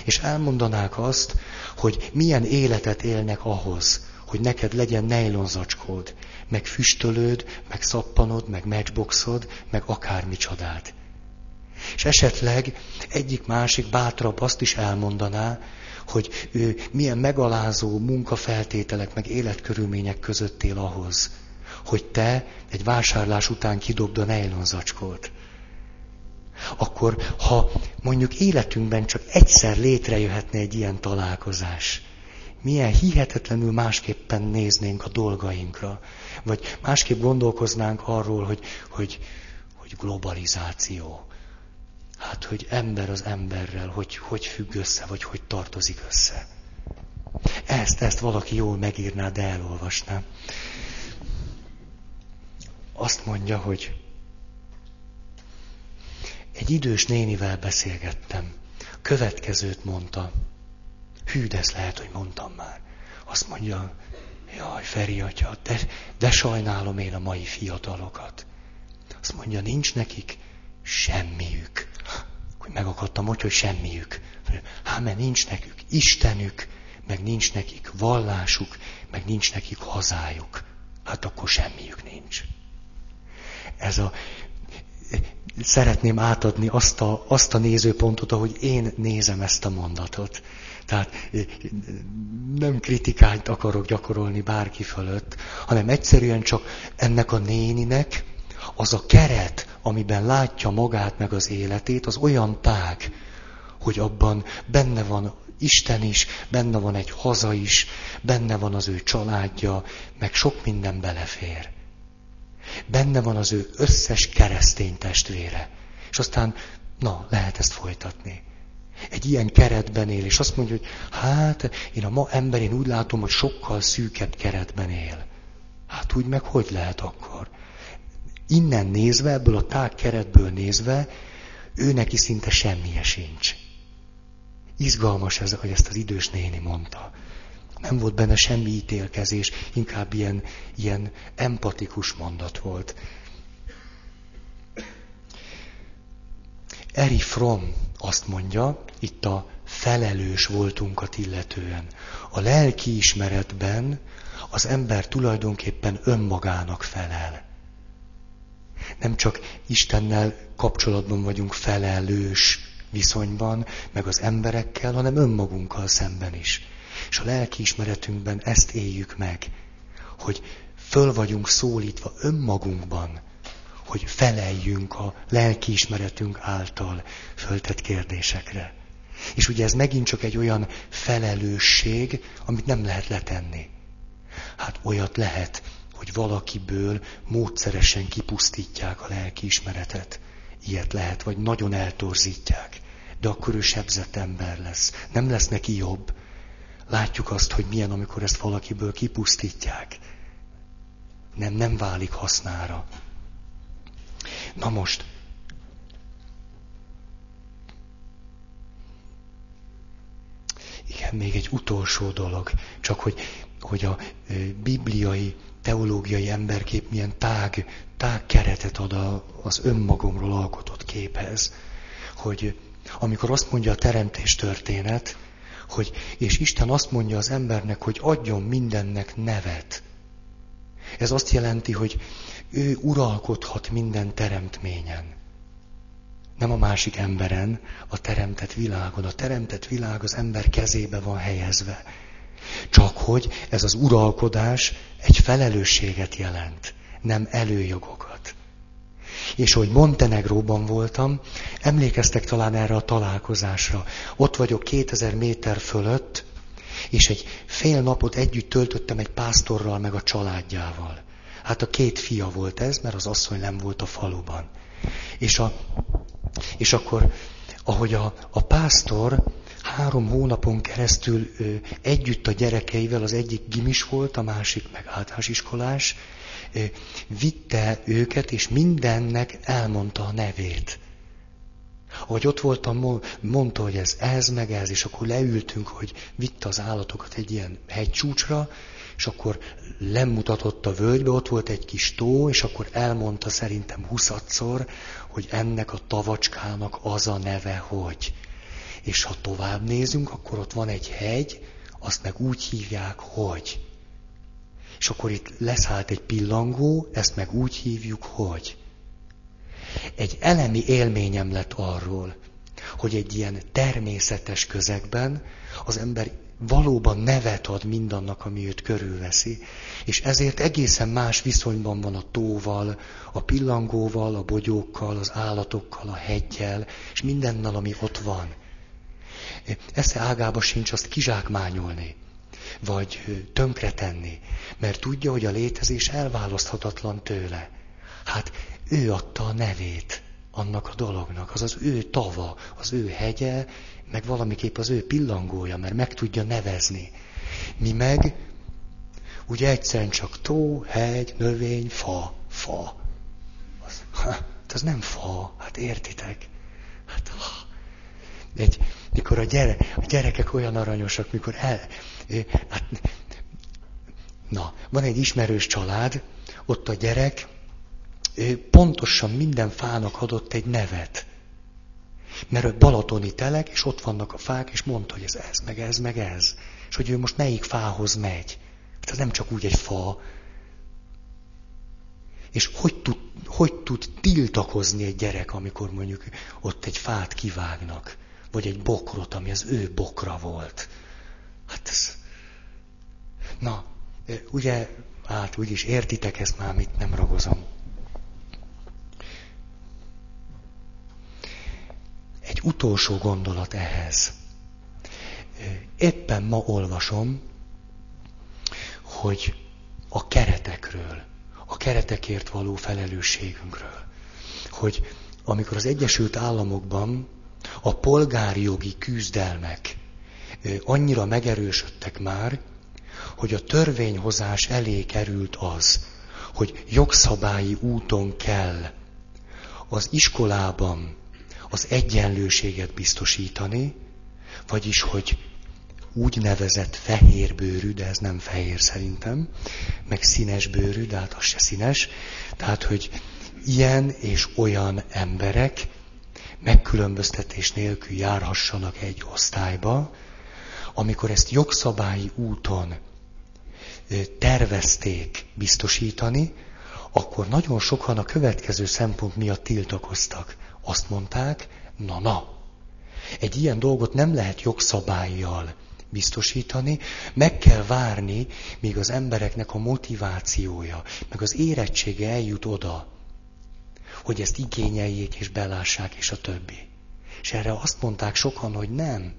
és elmondanák azt, hogy milyen életet élnek ahhoz, hogy neked legyen nejlonzacskód, meg füstölőd, meg szappanod, meg matchboxod, meg akármi csodát. És esetleg egyik másik bátrabb azt is elmondaná, hogy ő milyen megalázó munkafeltételek, meg életkörülmények között él ahhoz, hogy te egy vásárlás után kidobd a nejlonzacskót. Akkor, ha mondjuk életünkben csak egyszer létrejöhetne egy ilyen találkozás, milyen hihetetlenül másképpen néznénk a dolgainkra, vagy másképp gondolkoznánk arról, hogy, hogy, hogy globalizáció, Hát, hogy ember az emberrel, hogy hogy függ össze, vagy hogy tartozik össze. Ezt, ezt valaki jól megírná, de elolvasná. Azt mondja, hogy egy idős nénivel beszélgettem. Következőt mondta. Hű, de ezt lehet, hogy mondtam már. Azt mondja, jaj, Feri atya, de, de sajnálom én a mai fiatalokat. Azt mondja, nincs nekik semmiük hogy megakadtam hogy, hogy semmiük. Hát, mert nincs nekük Istenük, meg nincs nekik vallásuk, meg nincs nekik hazájuk. Hát akkor semmiük nincs. Ez a, szeretném átadni azt a, azt a nézőpontot, ahogy én nézem ezt a mondatot. Tehát nem kritikányt akarok gyakorolni bárki fölött, hanem egyszerűen csak ennek a néninek az a keret, amiben látja magát meg az életét, az olyan tág, hogy abban benne van Isten is, benne van egy haza is, benne van az ő családja, meg sok minden belefér. Benne van az ő összes keresztény testvére. És aztán, na, lehet ezt folytatni. Egy ilyen keretben él, és azt mondja, hogy hát, én a ma emberén úgy látom, hogy sokkal szűkebb keretben él. Hát úgy meg hogy lehet akkor? Innen nézve, ebből a tág keretből nézve, ő neki szinte semmije sincs. Izgalmas ez, hogy ezt az idős néni mondta. Nem volt benne semmi ítélkezés, inkább ilyen, ilyen empatikus mondat volt. Eri Fromm azt mondja, itt a felelős voltunkat illetően. A lelki ismeretben az ember tulajdonképpen önmagának felel nem csak Istennel kapcsolatban vagyunk felelős viszonyban, meg az emberekkel, hanem önmagunkkal szemben is. És a lelkiismeretünkben ezt éljük meg, hogy föl vagyunk szólítva önmagunkban, hogy feleljünk a lelkiismeretünk által föltett kérdésekre. És ugye ez megint csak egy olyan felelősség, amit nem lehet letenni. Hát olyat lehet, hogy valakiből módszeresen kipusztítják a lelkiismeretet. Ilyet lehet, vagy nagyon eltorzítják. De akkor ő sebzett ember lesz. Nem lesz neki jobb. Látjuk azt, hogy milyen, amikor ezt valakiből kipusztítják. Nem, nem válik hasznára. Na most, igen, még egy utolsó dolog, csak hogy, hogy a bibliai teológiai emberkép milyen tág, tág keretet ad a, az önmagomról alkotott képhez. Hogy amikor azt mondja a teremtés történet, hogy, és Isten azt mondja az embernek, hogy adjon mindennek nevet. Ez azt jelenti, hogy ő uralkodhat minden teremtményen. Nem a másik emberen, a teremtett világon. A teremtett világ az ember kezébe van helyezve. Csak hogy ez az uralkodás egy felelősséget jelent, nem előjogokat. És hogy Montenegróban voltam, emlékeztek talán erre a találkozásra. Ott vagyok 2000 méter fölött, és egy fél napot együtt töltöttem egy pásztorral meg a családjával. Hát a két fia volt ez, mert az asszony nem volt a faluban. És, a, és akkor, ahogy a, a pásztor három hónapon keresztül ö, együtt a gyerekeivel, az egyik gimis volt, a másik meg általános iskolás, vitte őket, és mindennek elmondta a nevét. Ahogy ott voltam, mondta, hogy ez ez, meg ez, és akkor leültünk, hogy vitte az állatokat egy ilyen hegycsúcsra, és akkor lemutatott a völgybe, ott volt egy kis tó, és akkor elmondta szerintem huszadszor, hogy ennek a tavacskának az a neve, hogy. És ha tovább nézünk, akkor ott van egy hegy, azt meg úgy hívják, hogy. És akkor itt leszállt egy pillangó, ezt meg úgy hívjuk, hogy. Egy elemi élményem lett arról, hogy egy ilyen természetes közegben az ember valóban nevet ad mindannak, ami őt körülveszi, és ezért egészen más viszonyban van a tóval, a pillangóval, a bogyókkal, az állatokkal, a hegyel, és mindennel, ami ott van. Esze ágába sincs azt kizsákmányolni, vagy tönkretenni, mert tudja, hogy a létezés elválaszthatatlan tőle. Hát ő adta a nevét annak a dolognak, az az ő tava, az ő hegye, meg valamiképp az ő pillangója, mert meg tudja nevezni. Mi meg, ugye egyszerűen csak tó, hegy, növény, fa, fa. Az, hát az nem fa, hát értitek? Hát, ha. Egy, mikor a, gyere, a gyerekek olyan aranyosak, mikor el... Hát, na, van egy ismerős család, ott a gyerek pontosan minden fának adott egy nevet. Mert ő balatoni telek, és ott vannak a fák, és mondta, hogy ez ez, meg ez, meg ez. És hogy ő most melyik fához megy. Hát ez nem csak úgy egy fa. És hogy tud, hogy tud tiltakozni egy gyerek, amikor mondjuk ott egy fát kivágnak, vagy egy bokrot, ami az ő bokra volt. Hát ez... Na, ugye, hát úgyis értitek ezt már, mit nem ragozom. Egy utolsó gondolat ehhez. Éppen ma olvasom, hogy a keretekről, a keretekért való felelősségünkről, hogy amikor az Egyesült Államokban a polgári jogi küzdelmek annyira megerősödtek már, hogy a törvényhozás elé került az, hogy jogszabályi úton kell az iskolában az egyenlőséget biztosítani, vagyis, hogy úgy nevezett fehér bőrű, de ez nem fehér szerintem, meg színes bőrű, de hát az se színes, tehát, hogy ilyen és olyan emberek megkülönböztetés nélkül járhassanak egy osztályba, amikor ezt jogszabályi úton tervezték biztosítani, akkor nagyon sokan a következő szempont miatt tiltakoztak. Azt mondták, na-na, egy ilyen dolgot nem lehet jogszabályjal biztosítani, meg kell várni, míg az embereknek a motivációja, meg az érettsége eljut oda, hogy ezt igényeljék és belássák, és a többi. És erre azt mondták sokan, hogy nem.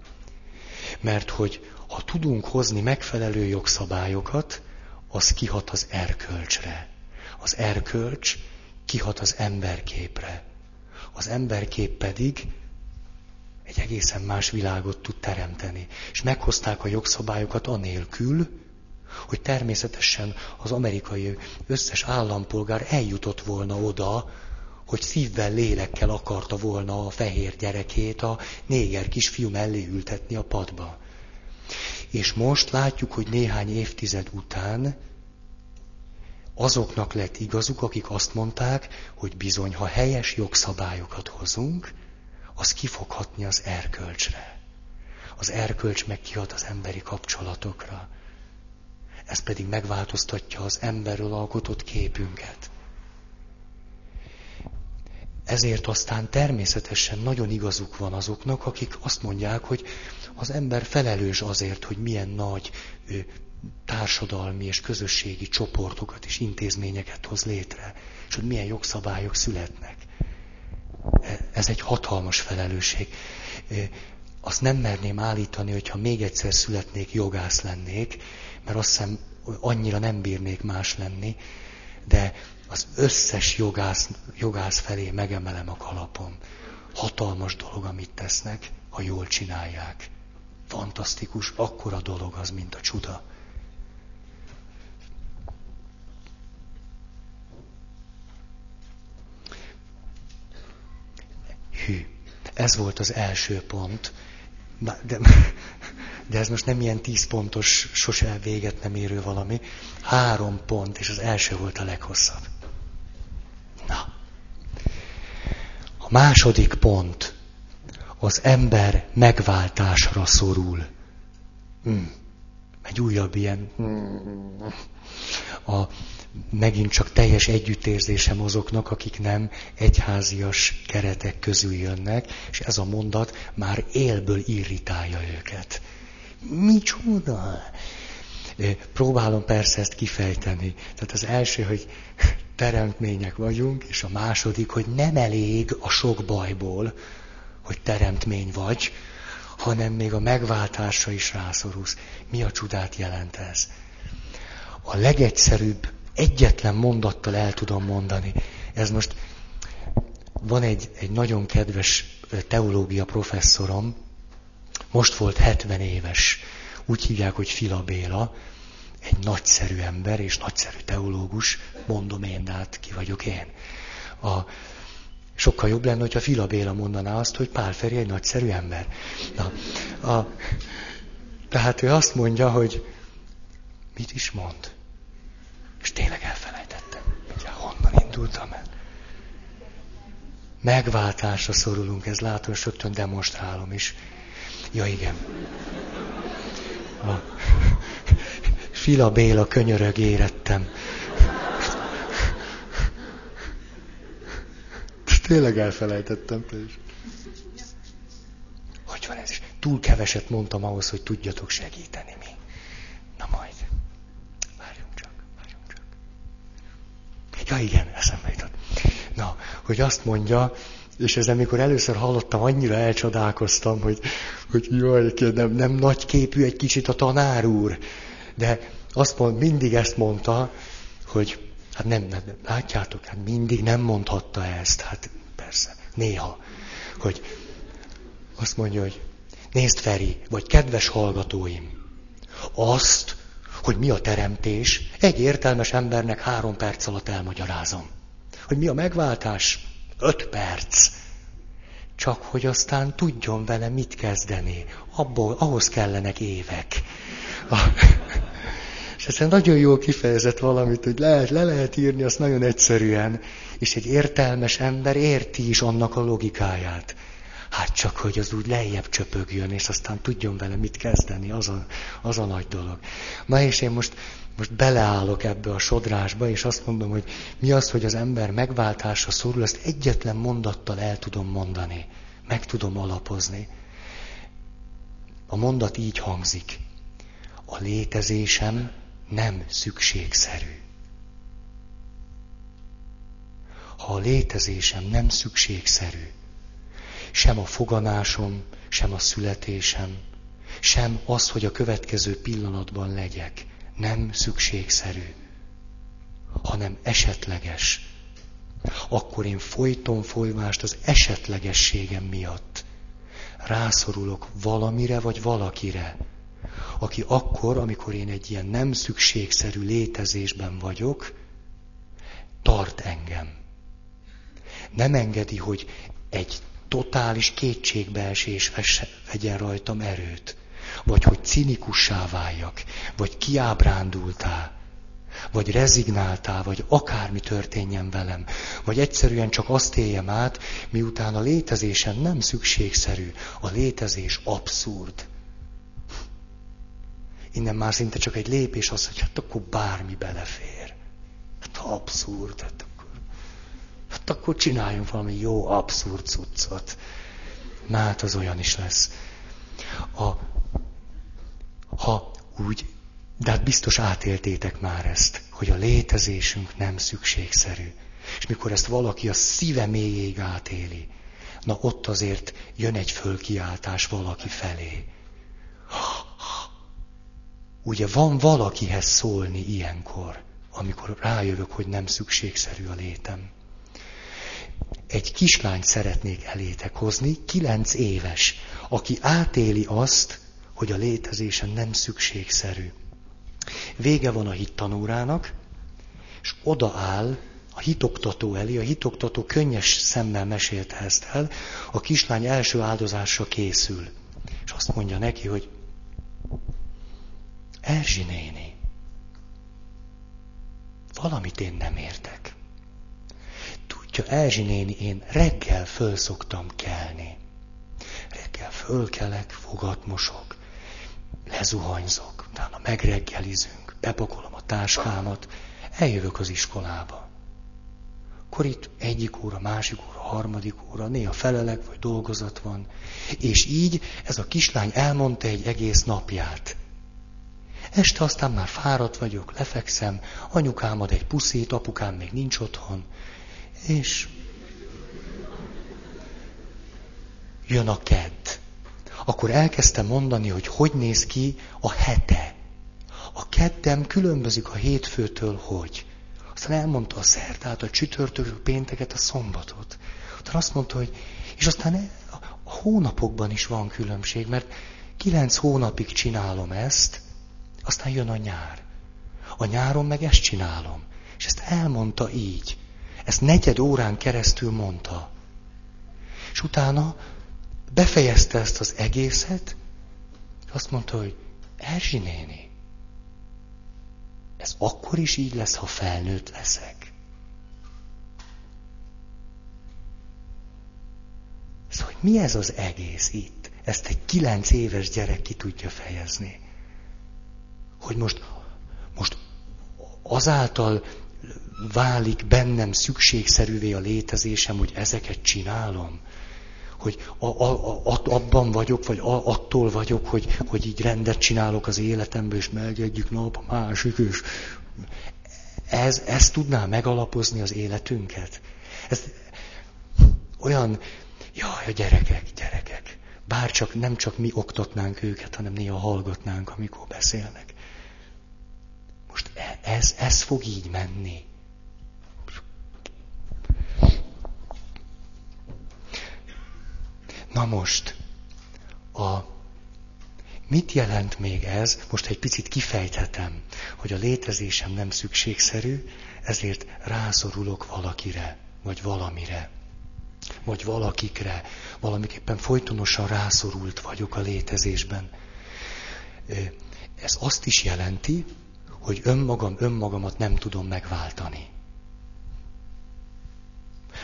Mert hogy ha tudunk hozni megfelelő jogszabályokat, az kihat az erkölcsre. Az erkölcs kihat az emberképre az emberkép pedig egy egészen más világot tud teremteni. És meghozták a jogszabályokat anélkül, hogy természetesen az amerikai összes állampolgár eljutott volna oda, hogy szívvel, lélekkel akarta volna a fehér gyerekét a néger kisfiú mellé ültetni a padba. És most látjuk, hogy néhány évtized után azoknak lett igazuk, akik azt mondták, hogy bizony, ha helyes jogszabályokat hozunk, az kifoghatni az erkölcsre. Az erkölcs meg kihat az emberi kapcsolatokra. Ez pedig megváltoztatja az emberről alkotott képünket. Ezért aztán természetesen nagyon igazuk van azoknak, akik azt mondják, hogy az ember felelős azért, hogy milyen nagy társadalmi és közösségi csoportokat és intézményeket hoz létre, és hogy milyen jogszabályok születnek. E, ez egy hatalmas felelősség. Azt nem merném állítani, hogy ha még egyszer születnék, jogász lennék, mert azt hiszem annyira nem bírnék más lenni, de az összes jogász, jogász felé megemelem a kalapom. Hatalmas dolog, amit tesznek, ha jól csinálják. Fantasztikus, akkora dolog az, mint a csuda. Hű, ez volt az első pont. De, de ez most nem ilyen tíz pontos, sose véget nem érő valami. Három pont, és az első volt a leghosszabb. Na. A második pont. Az ember megváltásra szorul. Hmm. Egy újabb ilyen. A, megint csak teljes együttérzésem azoknak, akik nem egyházias keretek közül jönnek, és ez a mondat már élből irritálja őket. Micsoda? Próbálom persze ezt kifejteni. Tehát az első, hogy teremtmények vagyunk, és a második, hogy nem elég a sok bajból, hogy teremtmény vagy, hanem még a megváltásra is rászorulsz. Mi a csodát jelent ez? A legegyszerűbb, egyetlen mondattal el tudom mondani. Ez most van egy, egy nagyon kedves teológia professzorom, most volt 70 éves, úgy hívják, hogy Fila Béla, egy nagyszerű ember és nagyszerű teológus, mondom én, de hát ki vagyok én. A, sokkal jobb lenne, hogyha Fila Béla mondaná azt, hogy Pál Feri egy nagyszerű ember. Na, a, tehát ő azt mondja, hogy mit is mond? És tényleg elfelejtettem. Ugye, honnan indultam el? Megváltásra szorulunk, ez látom, és rögtön demonstrálom is. Ja, igen. A Fila Béla könyörög érettem. Tényleg elfelejtettem. Hogy van ez is? Túl keveset mondtam ahhoz, hogy tudjatok segíteni mi. Na majd. Várjunk csak, várjunk csak. Ja igen, eszembe jutott. Na, hogy azt mondja, és ez amikor először hallottam, annyira elcsodálkoztam, hogy, hogy jaj, nem, nem nagy képű egy kicsit a tanár úr. De azt mond, mindig ezt mondta, hogy hát nem, nem, látjátok, hát mindig nem mondhatta ezt, hát persze, néha, hogy azt mondja, hogy nézd Feri, vagy kedves hallgatóim, azt, hogy mi a teremtés, egy értelmes embernek három perc alatt elmagyarázom. Hogy mi a megváltás, öt perc. Csak hogy aztán tudjon vele mit kezdeni. Abból, ahhoz kellenek évek. A, és ez nagyon jól kifejezett valamit, hogy lehet, le lehet írni azt nagyon egyszerűen, és egy értelmes ember érti is annak a logikáját. Hát csak, hogy az úgy lejjebb csöpögjön, és aztán tudjon vele mit kezdeni, az a, az a nagy dolog. Na és én most, most beleállok ebbe a sodrásba, és azt mondom, hogy mi az, hogy az ember megváltásra szorul, azt egyetlen mondattal el tudom mondani. Meg tudom alapozni. A mondat így hangzik. A létezésem nem szükségszerű. Ha a létezésem nem szükségszerű, sem a foganásom, sem a születésem, sem az, hogy a következő pillanatban legyek, nem szükségszerű, hanem esetleges, akkor én folyton folymást az esetlegességem miatt rászorulok valamire vagy valakire, aki akkor, amikor én egy ilyen nem szükségszerű létezésben vagyok, tart engem. Nem engedi, hogy egy totális kétségbeesés vegyen rajtam erőt, vagy hogy cinikussá váljak, vagy kiábrándultál, vagy rezignáltál, vagy akármi történjen velem, vagy egyszerűen csak azt éljem át, miután a létezésen nem szükségszerű, a létezés abszurd. Innen már szinte csak egy lépés az, hogy hát akkor bármi belefér. Hát abszurd, hát akkor, hát akkor csináljunk valami jó, abszurd cuccot. Na hát az olyan is lesz. A, ha úgy, de hát biztos átéltétek már ezt, hogy a létezésünk nem szükségszerű. És mikor ezt valaki a szíve mélyéig átéli, na ott azért jön egy fölkiáltás valaki felé. Ugye van valakihez szólni ilyenkor, amikor rájövök, hogy nem szükségszerű a létem. Egy kislányt szeretnék elétek hozni, kilenc éves, aki átéli azt, hogy a létezésen nem szükségszerű. Vége van a hittanórának, és odaáll a hitoktató elé, a hitoktató könnyes szemmel mesélte ezt el, a kislány első áldozásra készül. És azt mondja neki, hogy Erzsi néni, valamit én nem értek. Tudja, Erzsi néni, én reggel föl szoktam kelni. Reggel fölkelek, fogat mosok, lezuhanyzok, utána megreggelizünk, bepakolom a táskámat, eljövök az iskolába. Akkor itt egyik óra, másik óra, harmadik óra, néha felelek vagy dolgozat van. És így ez a kislány elmondta egy egész napját. Este aztán már fáradt vagyok, lefekszem, anyukám ad egy puszét, apukám még nincs otthon, és jön a kedd. Akkor elkezdtem mondani, hogy hogy néz ki a hete. A keddem különbözik a hétfőtől, hogy. Aztán elmondta a szerdát, a csütörtök, a pénteket, a szombatot. Aztán azt mondta, hogy és aztán a hónapokban is van különbség, mert kilenc hónapig csinálom ezt, aztán jön a nyár. A nyáron meg ezt csinálom. És ezt elmondta így. Ezt negyed órán keresztül mondta. És utána befejezte ezt az egészet, és azt mondta, hogy Erzsi néni, ez akkor is így lesz, ha felnőtt leszek. Szóval, hogy mi ez az egész itt? Ezt egy kilenc éves gyerek ki tudja fejezni hogy most, most azáltal válik bennem szükségszerűvé a létezésem, hogy ezeket csinálom, hogy a, a, a, abban vagyok, vagy a, attól vagyok, hogy, hogy így rendet csinálok az életemben, és megy egyik nap a másik, és ez, ez tudná megalapozni az életünket. Ez olyan, jaj, a gyerekek, gyerekek, bár csak nem csak mi oktatnánk őket, hanem néha hallgatnánk, amikor beszélnek. Most e, ez, ez fog így menni. Na most, a, mit jelent még ez? Most egy picit kifejthetem, hogy a létezésem nem szükségszerű, ezért rászorulok valakire, vagy valamire, vagy valakikre. Valamiképpen folytonosan rászorult vagyok a létezésben. Ez azt is jelenti, hogy önmagam önmagamat nem tudom megváltani.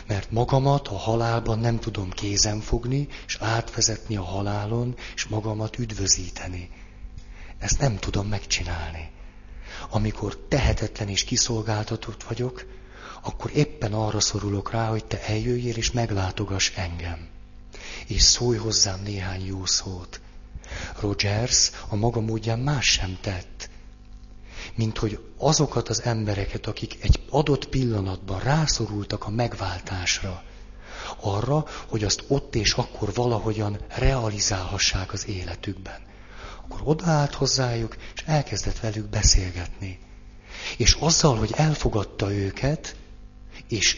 Mert magamat a halálban nem tudom kézen fogni, és átvezetni a halálon, és magamat üdvözíteni. Ezt nem tudom megcsinálni. Amikor tehetetlen és kiszolgáltatott vagyok, akkor éppen arra szorulok rá, hogy te eljöjjél és meglátogass engem. És szólj hozzám néhány jó szót. Rogers a maga módján más sem tett, mint hogy azokat az embereket, akik egy adott pillanatban rászorultak a megváltásra, arra, hogy azt ott és akkor valahogyan realizálhassák az életükben. Akkor odaállt hozzájuk, és elkezdett velük beszélgetni. És azzal, hogy elfogadta őket, és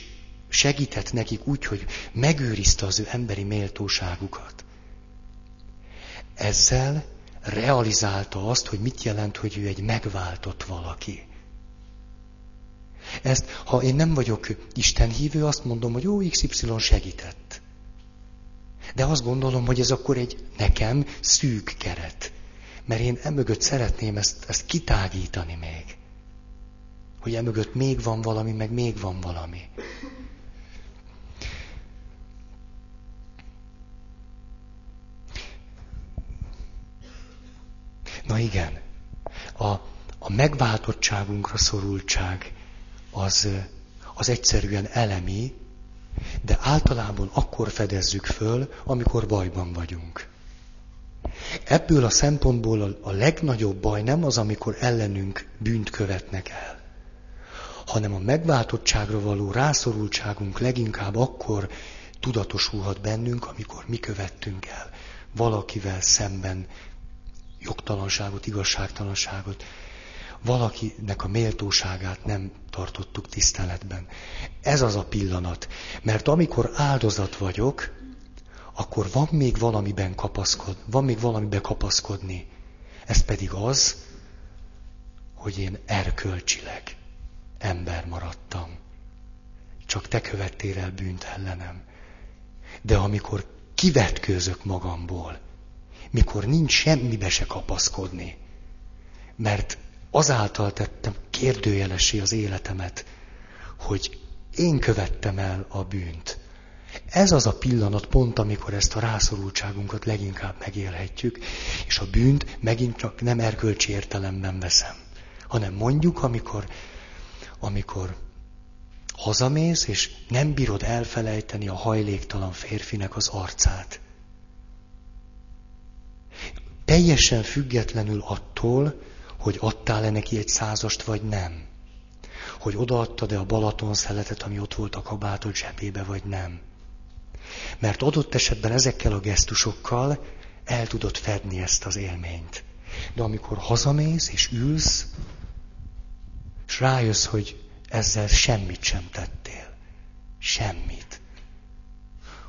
segített nekik úgy, hogy megőrizte az ő emberi méltóságukat. Ezzel realizálta azt, hogy mit jelent, hogy ő egy megváltott valaki. Ezt, ha én nem vagyok Isten hívő, azt mondom, hogy jó, XY segített. De azt gondolom, hogy ez akkor egy nekem szűk keret. Mert én emögött szeretném ezt, ezt kitágítani még. Hogy emögött még van valami, meg még van valami. Na igen, a, a megváltottságunkra szorultság az, az egyszerűen elemi, de általában akkor fedezzük föl, amikor bajban vagyunk. Ebből a szempontból a legnagyobb baj nem az, amikor ellenünk bűnt követnek el, hanem a megváltottságra való rászorultságunk leginkább akkor tudatosulhat bennünk, amikor mi követtünk el valakivel szemben jogtalanságot, igazságtalanságot, valakinek a méltóságát nem tartottuk tiszteletben. Ez az a pillanat. Mert amikor áldozat vagyok, akkor van még valamiben kapaszkod, van még valamiben kapaszkodni. Ez pedig az, hogy én erkölcsileg ember maradtam. Csak te követtél el bűnt ellenem. De amikor kivetkőzök magamból, mikor nincs semmibe se kapaszkodni, mert azáltal tettem kérdőjelesé az életemet, hogy én követtem el a bűnt. Ez az a pillanat pont, amikor ezt a rászorultságunkat leginkább megélhetjük, és a bűnt megint csak nem erkölcsi értelemben veszem, hanem mondjuk, amikor, amikor hazamész, és nem bírod elfelejteni a hajléktalan férfinek az arcát. Teljesen függetlenül attól, hogy adtál-e neki egy százast, vagy nem. Hogy odaadtad-e a Balaton szeletet, ami ott volt a kabátod zsebébe, vagy nem. Mert adott esetben ezekkel a gesztusokkal el tudod fedni ezt az élményt. De amikor hazamész és ülsz, és rájössz, hogy ezzel semmit sem tettél. Semmit.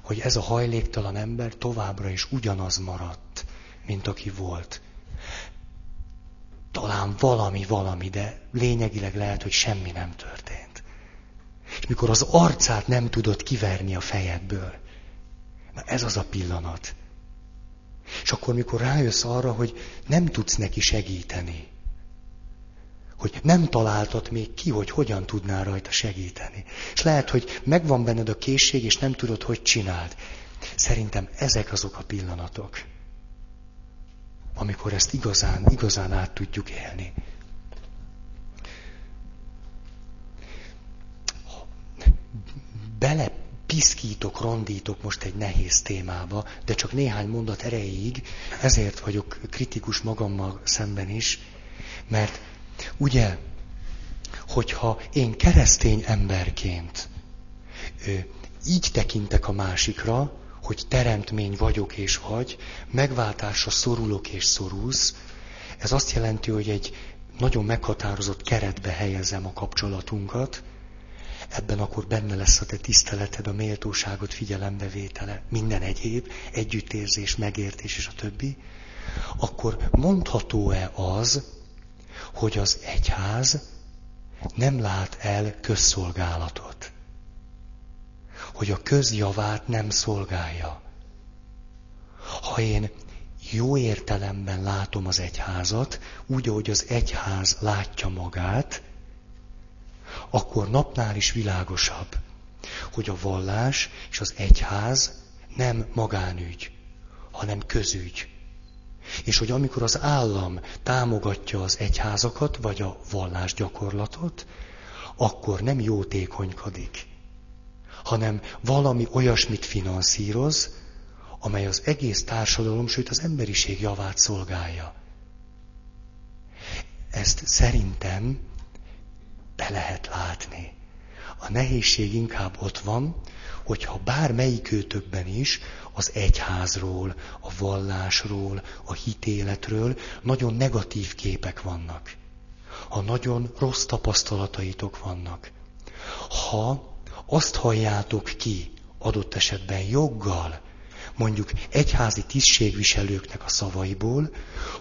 Hogy ez a hajléktalan ember továbbra is ugyanaz maradt, mint aki volt. Talán valami, valami, de lényegileg lehet, hogy semmi nem történt. És mikor az arcát nem tudod kiverni a fejedből, na ez az a pillanat. És akkor, mikor rájössz arra, hogy nem tudsz neki segíteni, hogy nem találtad még ki, hogy hogyan tudnál rajta segíteni. És lehet, hogy megvan benned a készség, és nem tudod, hogy csináld. Szerintem ezek azok a pillanatok, amikor ezt igazán, igazán át tudjuk élni. Bele piszkítok, rondítok most egy nehéz témába, de csak néhány mondat erejéig, ezért vagyok kritikus magammal szemben is, mert Ugye, hogyha én keresztény emberként így tekintek a másikra, hogy teremtmény vagyok és vagy, megváltásra szorulok és szorulsz, ez azt jelenti, hogy egy nagyon meghatározott keretbe helyezem a kapcsolatunkat, ebben akkor benne lesz a te tiszteleted, a méltóságot figyelembevétele, minden egyéb, együttérzés, megértés és a többi, akkor mondható-e az, hogy az egyház nem lát el közszolgálatot. Hogy a közjavát nem szolgálja. Ha én jó értelemben látom az egyházat, úgy, ahogy az egyház látja magát, akkor napnál is világosabb, hogy a vallás és az egyház nem magánügy, hanem közügy. És hogy amikor az állam támogatja az egyházakat, vagy a vallásgyakorlatot, akkor nem jótékonykodik, hanem valami olyasmit finanszíroz, amely az egész társadalom, sőt az emberiség javát szolgálja. Ezt szerintem be lehet látni. A nehézség inkább ott van, hogyha bármelyikőtökben is az egyházról, a vallásról, a hitéletről nagyon negatív képek vannak. Ha nagyon rossz tapasztalataitok vannak. Ha azt halljátok ki, adott esetben joggal, mondjuk egyházi tisztségviselőknek a szavaiból,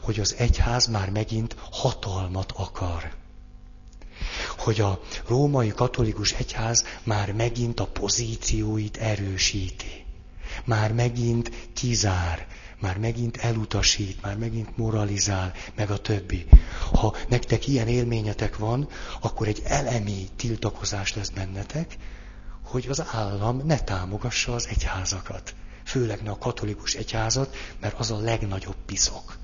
hogy az egyház már megint hatalmat akar hogy a római katolikus egyház már megint a pozícióit erősíti. Már megint kizár, már megint elutasít, már megint moralizál, meg a többi. Ha nektek ilyen élményetek van, akkor egy elemi tiltakozás lesz bennetek, hogy az állam ne támogassa az egyházakat. Főleg ne a katolikus egyházat, mert az a legnagyobb piszok.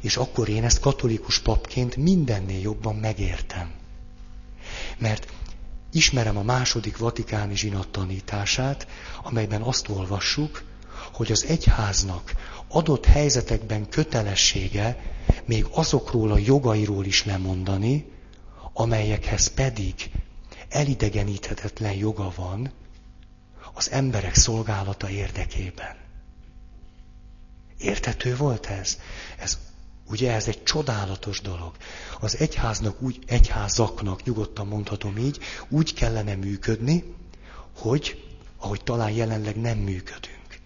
És akkor én ezt katolikus papként mindennél jobban megértem. Mert ismerem a második vatikáni zsinat tanítását, amelyben azt olvassuk, hogy az egyháznak adott helyzetekben kötelessége még azokról a jogairól is lemondani, amelyekhez pedig elidegeníthetetlen joga van az emberek szolgálata érdekében. Értető volt ez? Ez ugye ez egy csodálatos dolog. Az egyháznak úgy, egyházaknak, nyugodtan mondhatom így, úgy kellene működni, hogy, ahogy talán jelenleg nem működünk.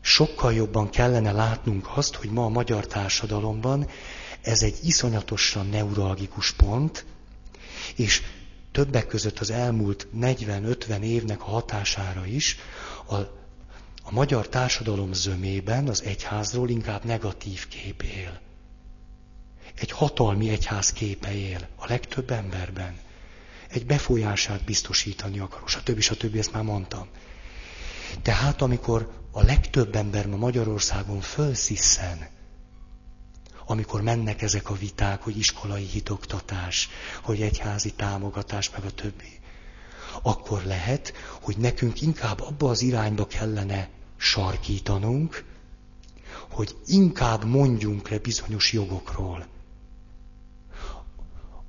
Sokkal jobban kellene látnunk azt, hogy ma a magyar társadalomban ez egy iszonyatosan neuralgikus pont, és többek között az elmúlt 40-50 évnek a hatására is a, a magyar társadalom zömében az egyházról inkább negatív kép él. Egy hatalmi egyház képe él a legtöbb emberben. Egy befolyását biztosítani akar, stb. stb. ezt már mondtam. Tehát amikor a legtöbb ember ma Magyarországon fölsziszen, amikor mennek ezek a viták, hogy iskolai hitoktatás, hogy egyházi támogatás, meg a többi, akkor lehet, hogy nekünk inkább abba az irányba kellene sarkítanunk, hogy inkább mondjunk le bizonyos jogokról,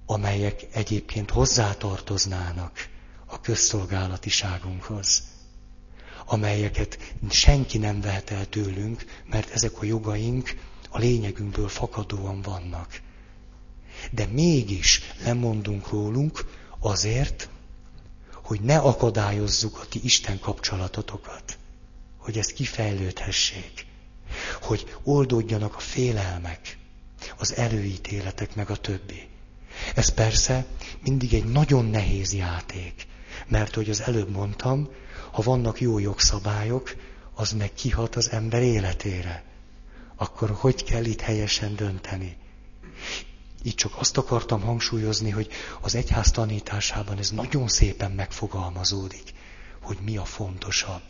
amelyek egyébként hozzátartoznának a közszolgálatiságunkhoz amelyeket senki nem vehet el tőlünk, mert ezek a jogaink a lényegünkből fakadóan vannak. De mégis lemondunk rólunk azért, hogy ne akadályozzuk a ti Isten kapcsolatotokat, hogy ezt kifejlődhessék, hogy oldódjanak a félelmek, az előítéletek, meg a többi. Ez persze mindig egy nagyon nehéz játék, mert hogy az előbb mondtam, ha vannak jó jogszabályok, az meg kihat az ember életére. Akkor hogy kell itt helyesen dönteni? Itt csak azt akartam hangsúlyozni, hogy az egyház tanításában ez nagyon szépen megfogalmazódik, hogy mi a fontosabb.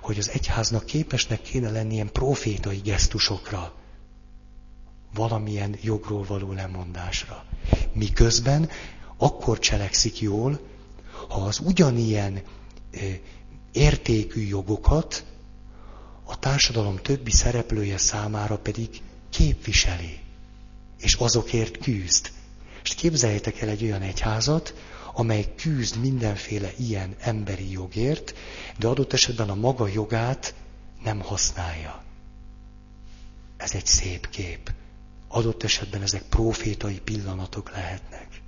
Hogy az egyháznak képesnek kéne lenni ilyen profétai gesztusokra, valamilyen jogról való lemondásra. Miközben akkor cselekszik jól, ha az ugyanilyen értékű jogokat a társadalom többi szereplője számára pedig képviseli, és azokért küzd. És képzeljétek el egy olyan egyházat, amely küzd mindenféle ilyen emberi jogért, de adott esetben a maga jogát nem használja. Ez egy szép kép. Adott esetben ezek profétai pillanatok lehetnek.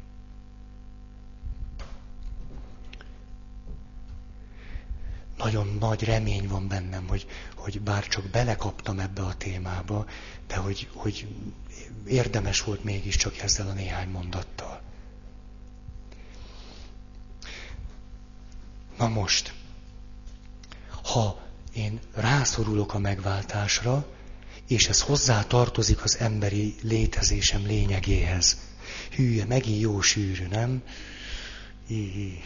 Nagyon nagy remény van bennem, hogy, hogy bár csak belekaptam ebbe a témába, de hogy, hogy érdemes volt mégiscsak ezzel a néhány mondattal. Na most, ha én rászorulok a megváltásra, és ez hozzá tartozik az emberi létezésem lényegéhez. Hűje, megint jó sűrű, nem? Í,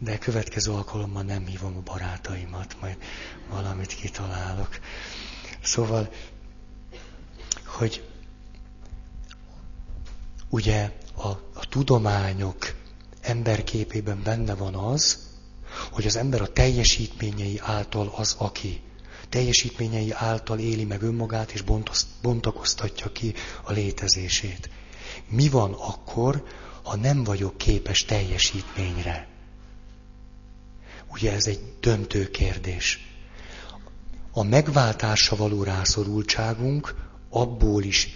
de következő alkalommal nem hívom a barátaimat, majd valamit kitalálok. Szóval, hogy ugye a, a tudományok emberképében benne van az, hogy az ember a teljesítményei által az, aki teljesítményei által éli meg önmagát, és bontakoztatja ki a létezését. Mi van akkor, ha nem vagyok képes teljesítményre? Ugye ez egy döntő kérdés. A megváltásra való rászorultságunk abból is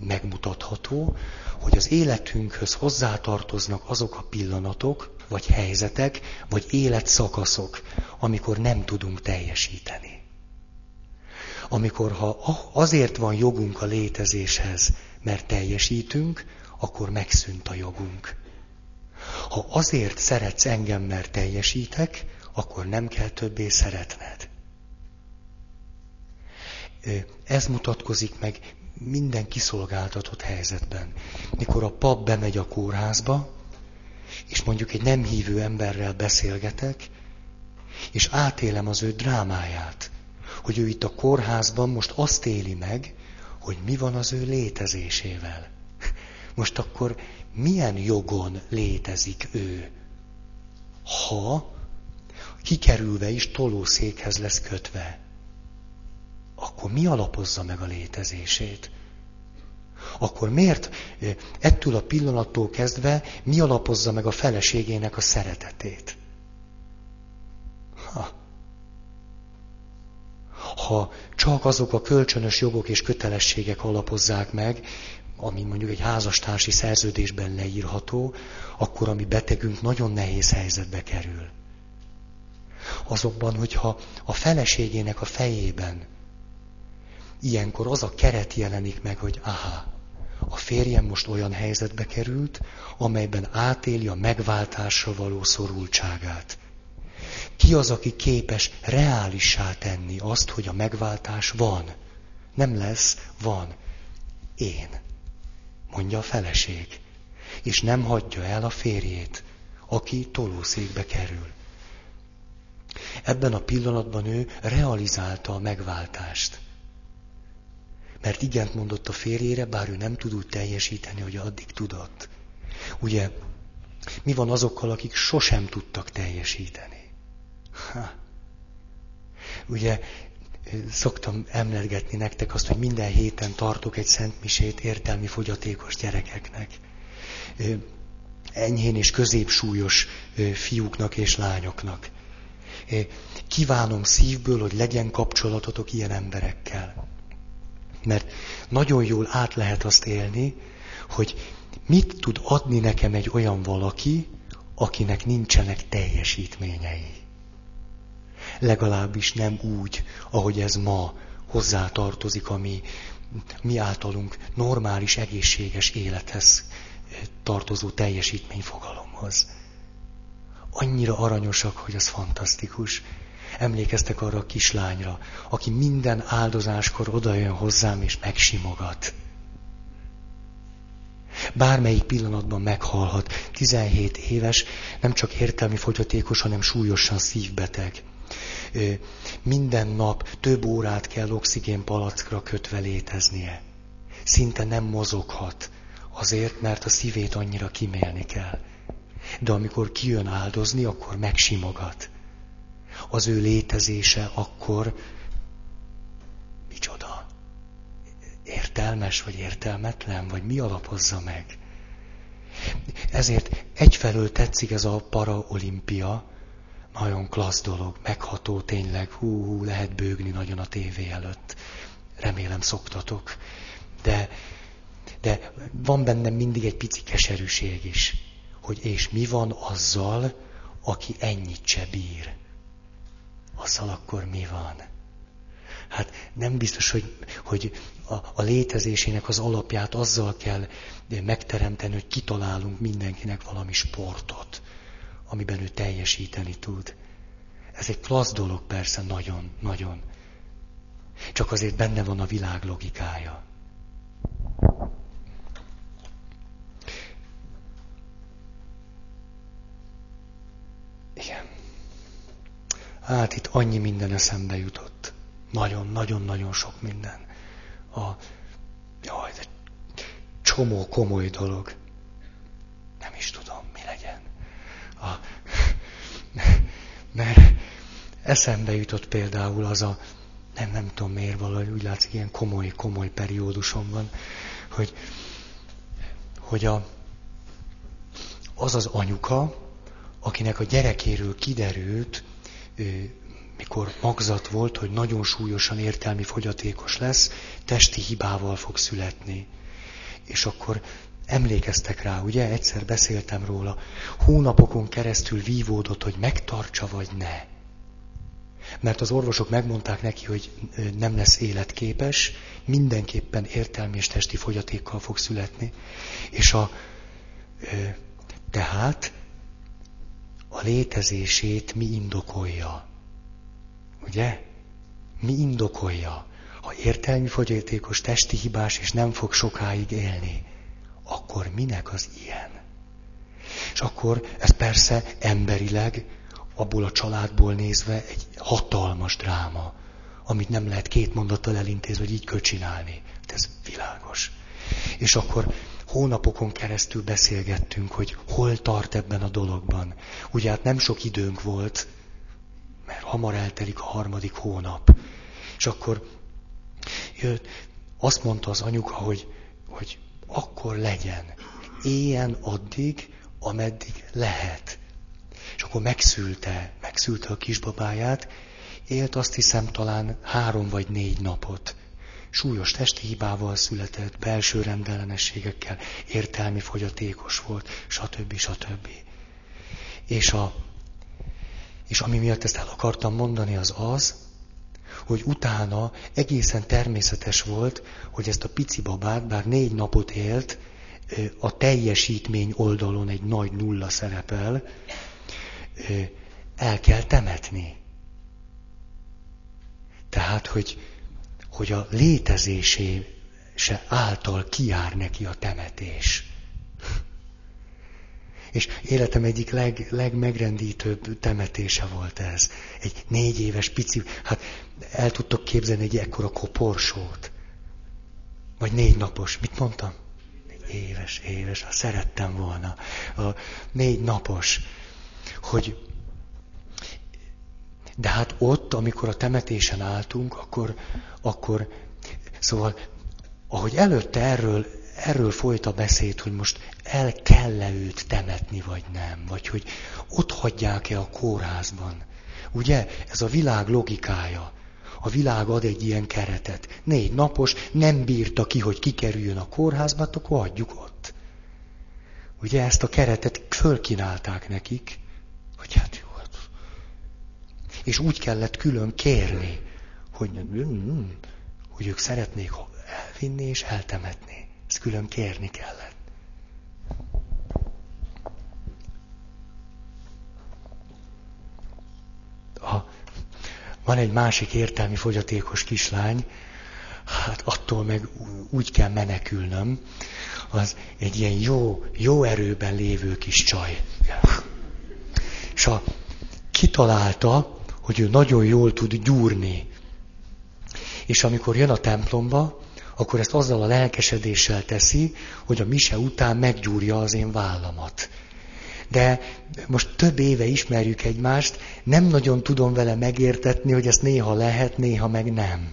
megmutatható, hogy az életünkhöz hozzátartoznak azok a pillanatok, vagy helyzetek, vagy életszakaszok, amikor nem tudunk teljesíteni. Amikor ha azért van jogunk a létezéshez, mert teljesítünk, akkor megszűnt a jogunk. Ha azért szeretsz engem, mert teljesítek, akkor nem kell többé szeretned. Ez mutatkozik meg minden kiszolgáltatott helyzetben. Mikor a pap bemegy a kórházba, és mondjuk egy nem hívő emberrel beszélgetek, és átélem az ő drámáját, hogy ő itt a kórházban most azt éli meg, hogy mi van az ő létezésével. Most akkor milyen jogon létezik ő? Ha kikerülve is tolószékhez lesz kötve, akkor mi alapozza meg a létezését? Akkor miért ettől a pillanattól kezdve mi alapozza meg a feleségének a szeretetét? Ha. ha csak azok a kölcsönös jogok és kötelességek alapozzák meg, ami mondjuk egy házastársi szerződésben leírható, akkor a mi betegünk nagyon nehéz helyzetbe kerül. Azokban, hogyha a feleségének a fejében ilyenkor az a keret jelenik meg, hogy aha, a férjem most olyan helyzetbe került, amelyben átéli a megváltásra való szorultságát. Ki az, aki képes reálissá tenni azt, hogy a megváltás van? Nem lesz, van. Én, mondja a feleség. És nem hagyja el a férjét, aki tolószékbe kerül. Ebben a pillanatban ő realizálta a megváltást. Mert igent mondott a férjére, bár ő nem tud úgy teljesíteni, hogy addig tudott. Ugye, mi van azokkal, akik sosem tudtak teljesíteni? Ha. Ugye, szoktam emlegetni nektek azt, hogy minden héten tartok egy szentmisét értelmi fogyatékos gyerekeknek. Enyhén és középsúlyos fiúknak és lányoknak. Kívánom szívből, hogy legyen kapcsolatotok ilyen emberekkel. Mert nagyon jól át lehet azt élni, hogy mit tud adni nekem egy olyan valaki, akinek nincsenek teljesítményei. Legalábbis nem úgy, ahogy ez ma hozzátartozik a mi, mi általunk normális, egészséges élethez tartozó teljesítményfogalomhoz. Annyira aranyosak, hogy az fantasztikus. Emlékeztek arra a kislányra, aki minden áldozáskor odajön hozzám és megsimogat. Bármelyik pillanatban meghalhat. 17 éves, nem csak értelmi fogyatékos, hanem súlyosan szívbeteg. Minden nap több órát kell oxigénpalackra kötve léteznie. Szinte nem mozoghat, azért, mert a szívét annyira kimélni kell. De amikor kijön áldozni, akkor megsimogat az ő létezése akkor micsoda? Értelmes vagy értelmetlen, vagy mi alapozza meg? Ezért egyfelől tetszik ez a paraolimpia, nagyon klassz dolog, megható tényleg, hú, hú, lehet bőgni nagyon a tévé előtt. Remélem szoktatok. De, de van bennem mindig egy pici keserűség is, hogy és mi van azzal, aki ennyit se bír azzal akkor mi van? Hát nem biztos, hogy, hogy a, a létezésének az alapját azzal kell megteremteni, hogy kitalálunk mindenkinek valami sportot, amiben ő teljesíteni tud. Ez egy klassz dolog persze, nagyon, nagyon. Csak azért benne van a világ logikája. Igen. Hát itt annyi minden eszembe jutott. Nagyon-nagyon-nagyon sok minden. A, jaj, de csomó komoly dolog. Nem is tudom, mi legyen. A, mert eszembe jutott például az a, nem, nem tudom miért valahogy, úgy látszik, ilyen komoly, komoly periódusom van, hogy, hogy a, az az anyuka, akinek a gyerekéről kiderült, mikor magzat volt, hogy nagyon súlyosan értelmi fogyatékos lesz, testi hibával fog születni. És akkor emlékeztek rá, ugye, egyszer beszéltem róla, hónapokon keresztül vívódott, hogy megtartsa vagy ne. Mert az orvosok megmondták neki, hogy nem lesz életképes, mindenképpen értelmi és testi fogyatékkal fog születni. És a, tehát a létezését mi indokolja. Ugye? Mi indokolja? Ha értelmi fogyatékos, testi hibás, és nem fog sokáig élni, akkor minek az ilyen? És akkor ez persze emberileg, abból a családból nézve egy hatalmas dráma, amit nem lehet két mondattal elintézni, hogy így kell csinálni. Hát ez világos. És akkor hónapokon keresztül beszélgettünk, hogy hol tart ebben a dologban. Ugye hát nem sok időnk volt, mert hamar eltelik a harmadik hónap. És akkor jött, azt mondta az anyuka, hogy, hogy akkor legyen. Éljen addig, ameddig lehet. És akkor megszülte, megszülte a kisbabáját, élt azt hiszem talán három vagy négy napot. Súlyos testi hibával született, belső rendellenességekkel, értelmi fogyatékos volt, stb. stb. És, a, és ami miatt ezt el akartam mondani, az az, hogy utána egészen természetes volt, hogy ezt a pici babát, bár négy napot élt, a teljesítmény oldalon egy nagy nulla szerepel, el kell temetni. Tehát, hogy, hogy a létezésé se által kiár neki a temetés. És életem egyik leg, legmegrendítőbb temetése volt ez. Egy négy éves pici, hát el tudtok képzelni egy ekkora koporsót. Vagy négy napos, mit mondtam? Éves, éves, ha szerettem volna. A négy napos, hogy de hát ott, amikor a temetésen álltunk, akkor, akkor szóval, ahogy előtte erről, erről folyt a beszéd, hogy most el kell-e őt temetni, vagy nem, vagy hogy ott hagyják-e a kórházban. Ugye, ez a világ logikája. A világ ad egy ilyen keretet. Négy napos, nem bírta ki, hogy kikerüljön a kórházba, hát akkor adjuk ott. Ugye ezt a keretet fölkínálták nekik, hogy hát jó, hát. És úgy kellett külön kérni, hogy, hogy ők szeretnék elvinni és eltemetni. Ezt külön kérni kellett. Ha van egy másik értelmi fogyatékos kislány, hát attól meg úgy kell menekülnöm, az egy ilyen jó, jó erőben lévő kis csaj. És a, kitalálta, hogy ő nagyon jól tud gyúrni. És amikor jön a templomba, akkor ezt azzal a lelkesedéssel teszi, hogy a mise után meggyúrja az én vállamat de most több éve ismerjük egymást, nem nagyon tudom vele megértetni, hogy ezt néha lehet, néha meg nem.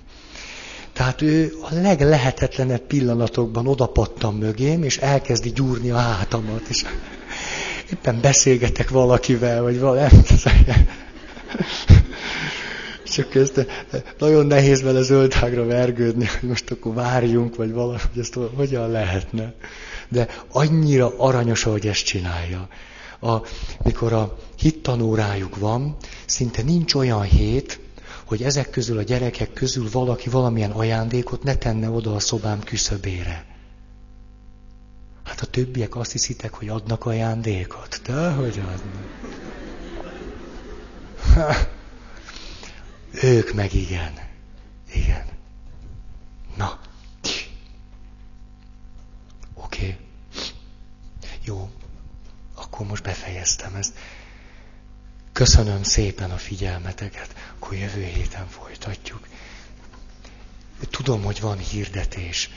Tehát ő a leglehetetlenebb pillanatokban odapattam mögém, és elkezdi gyúrni a hátamat, és éppen beszélgetek valakivel, vagy valami. Csak ezt nagyon nehéz vele zöldágra vergődni, hogy most akkor várjunk, vagy valahogy ezt hogyan lehetne. De annyira aranyos, hogy ezt csinálja a, mikor a hittanórájuk van, szinte nincs olyan hét, hogy ezek közül a gyerekek közül valaki valamilyen ajándékot ne tenne oda a szobám küszöbére. Hát a többiek azt hiszitek, hogy adnak ajándékot. De hogy adnak? Ők meg igen. Igen. Na. Oké. Okay. Jó akkor most befejeztem ezt. Köszönöm szépen a figyelmeteket, akkor jövő héten folytatjuk. Tudom, hogy van hirdetés.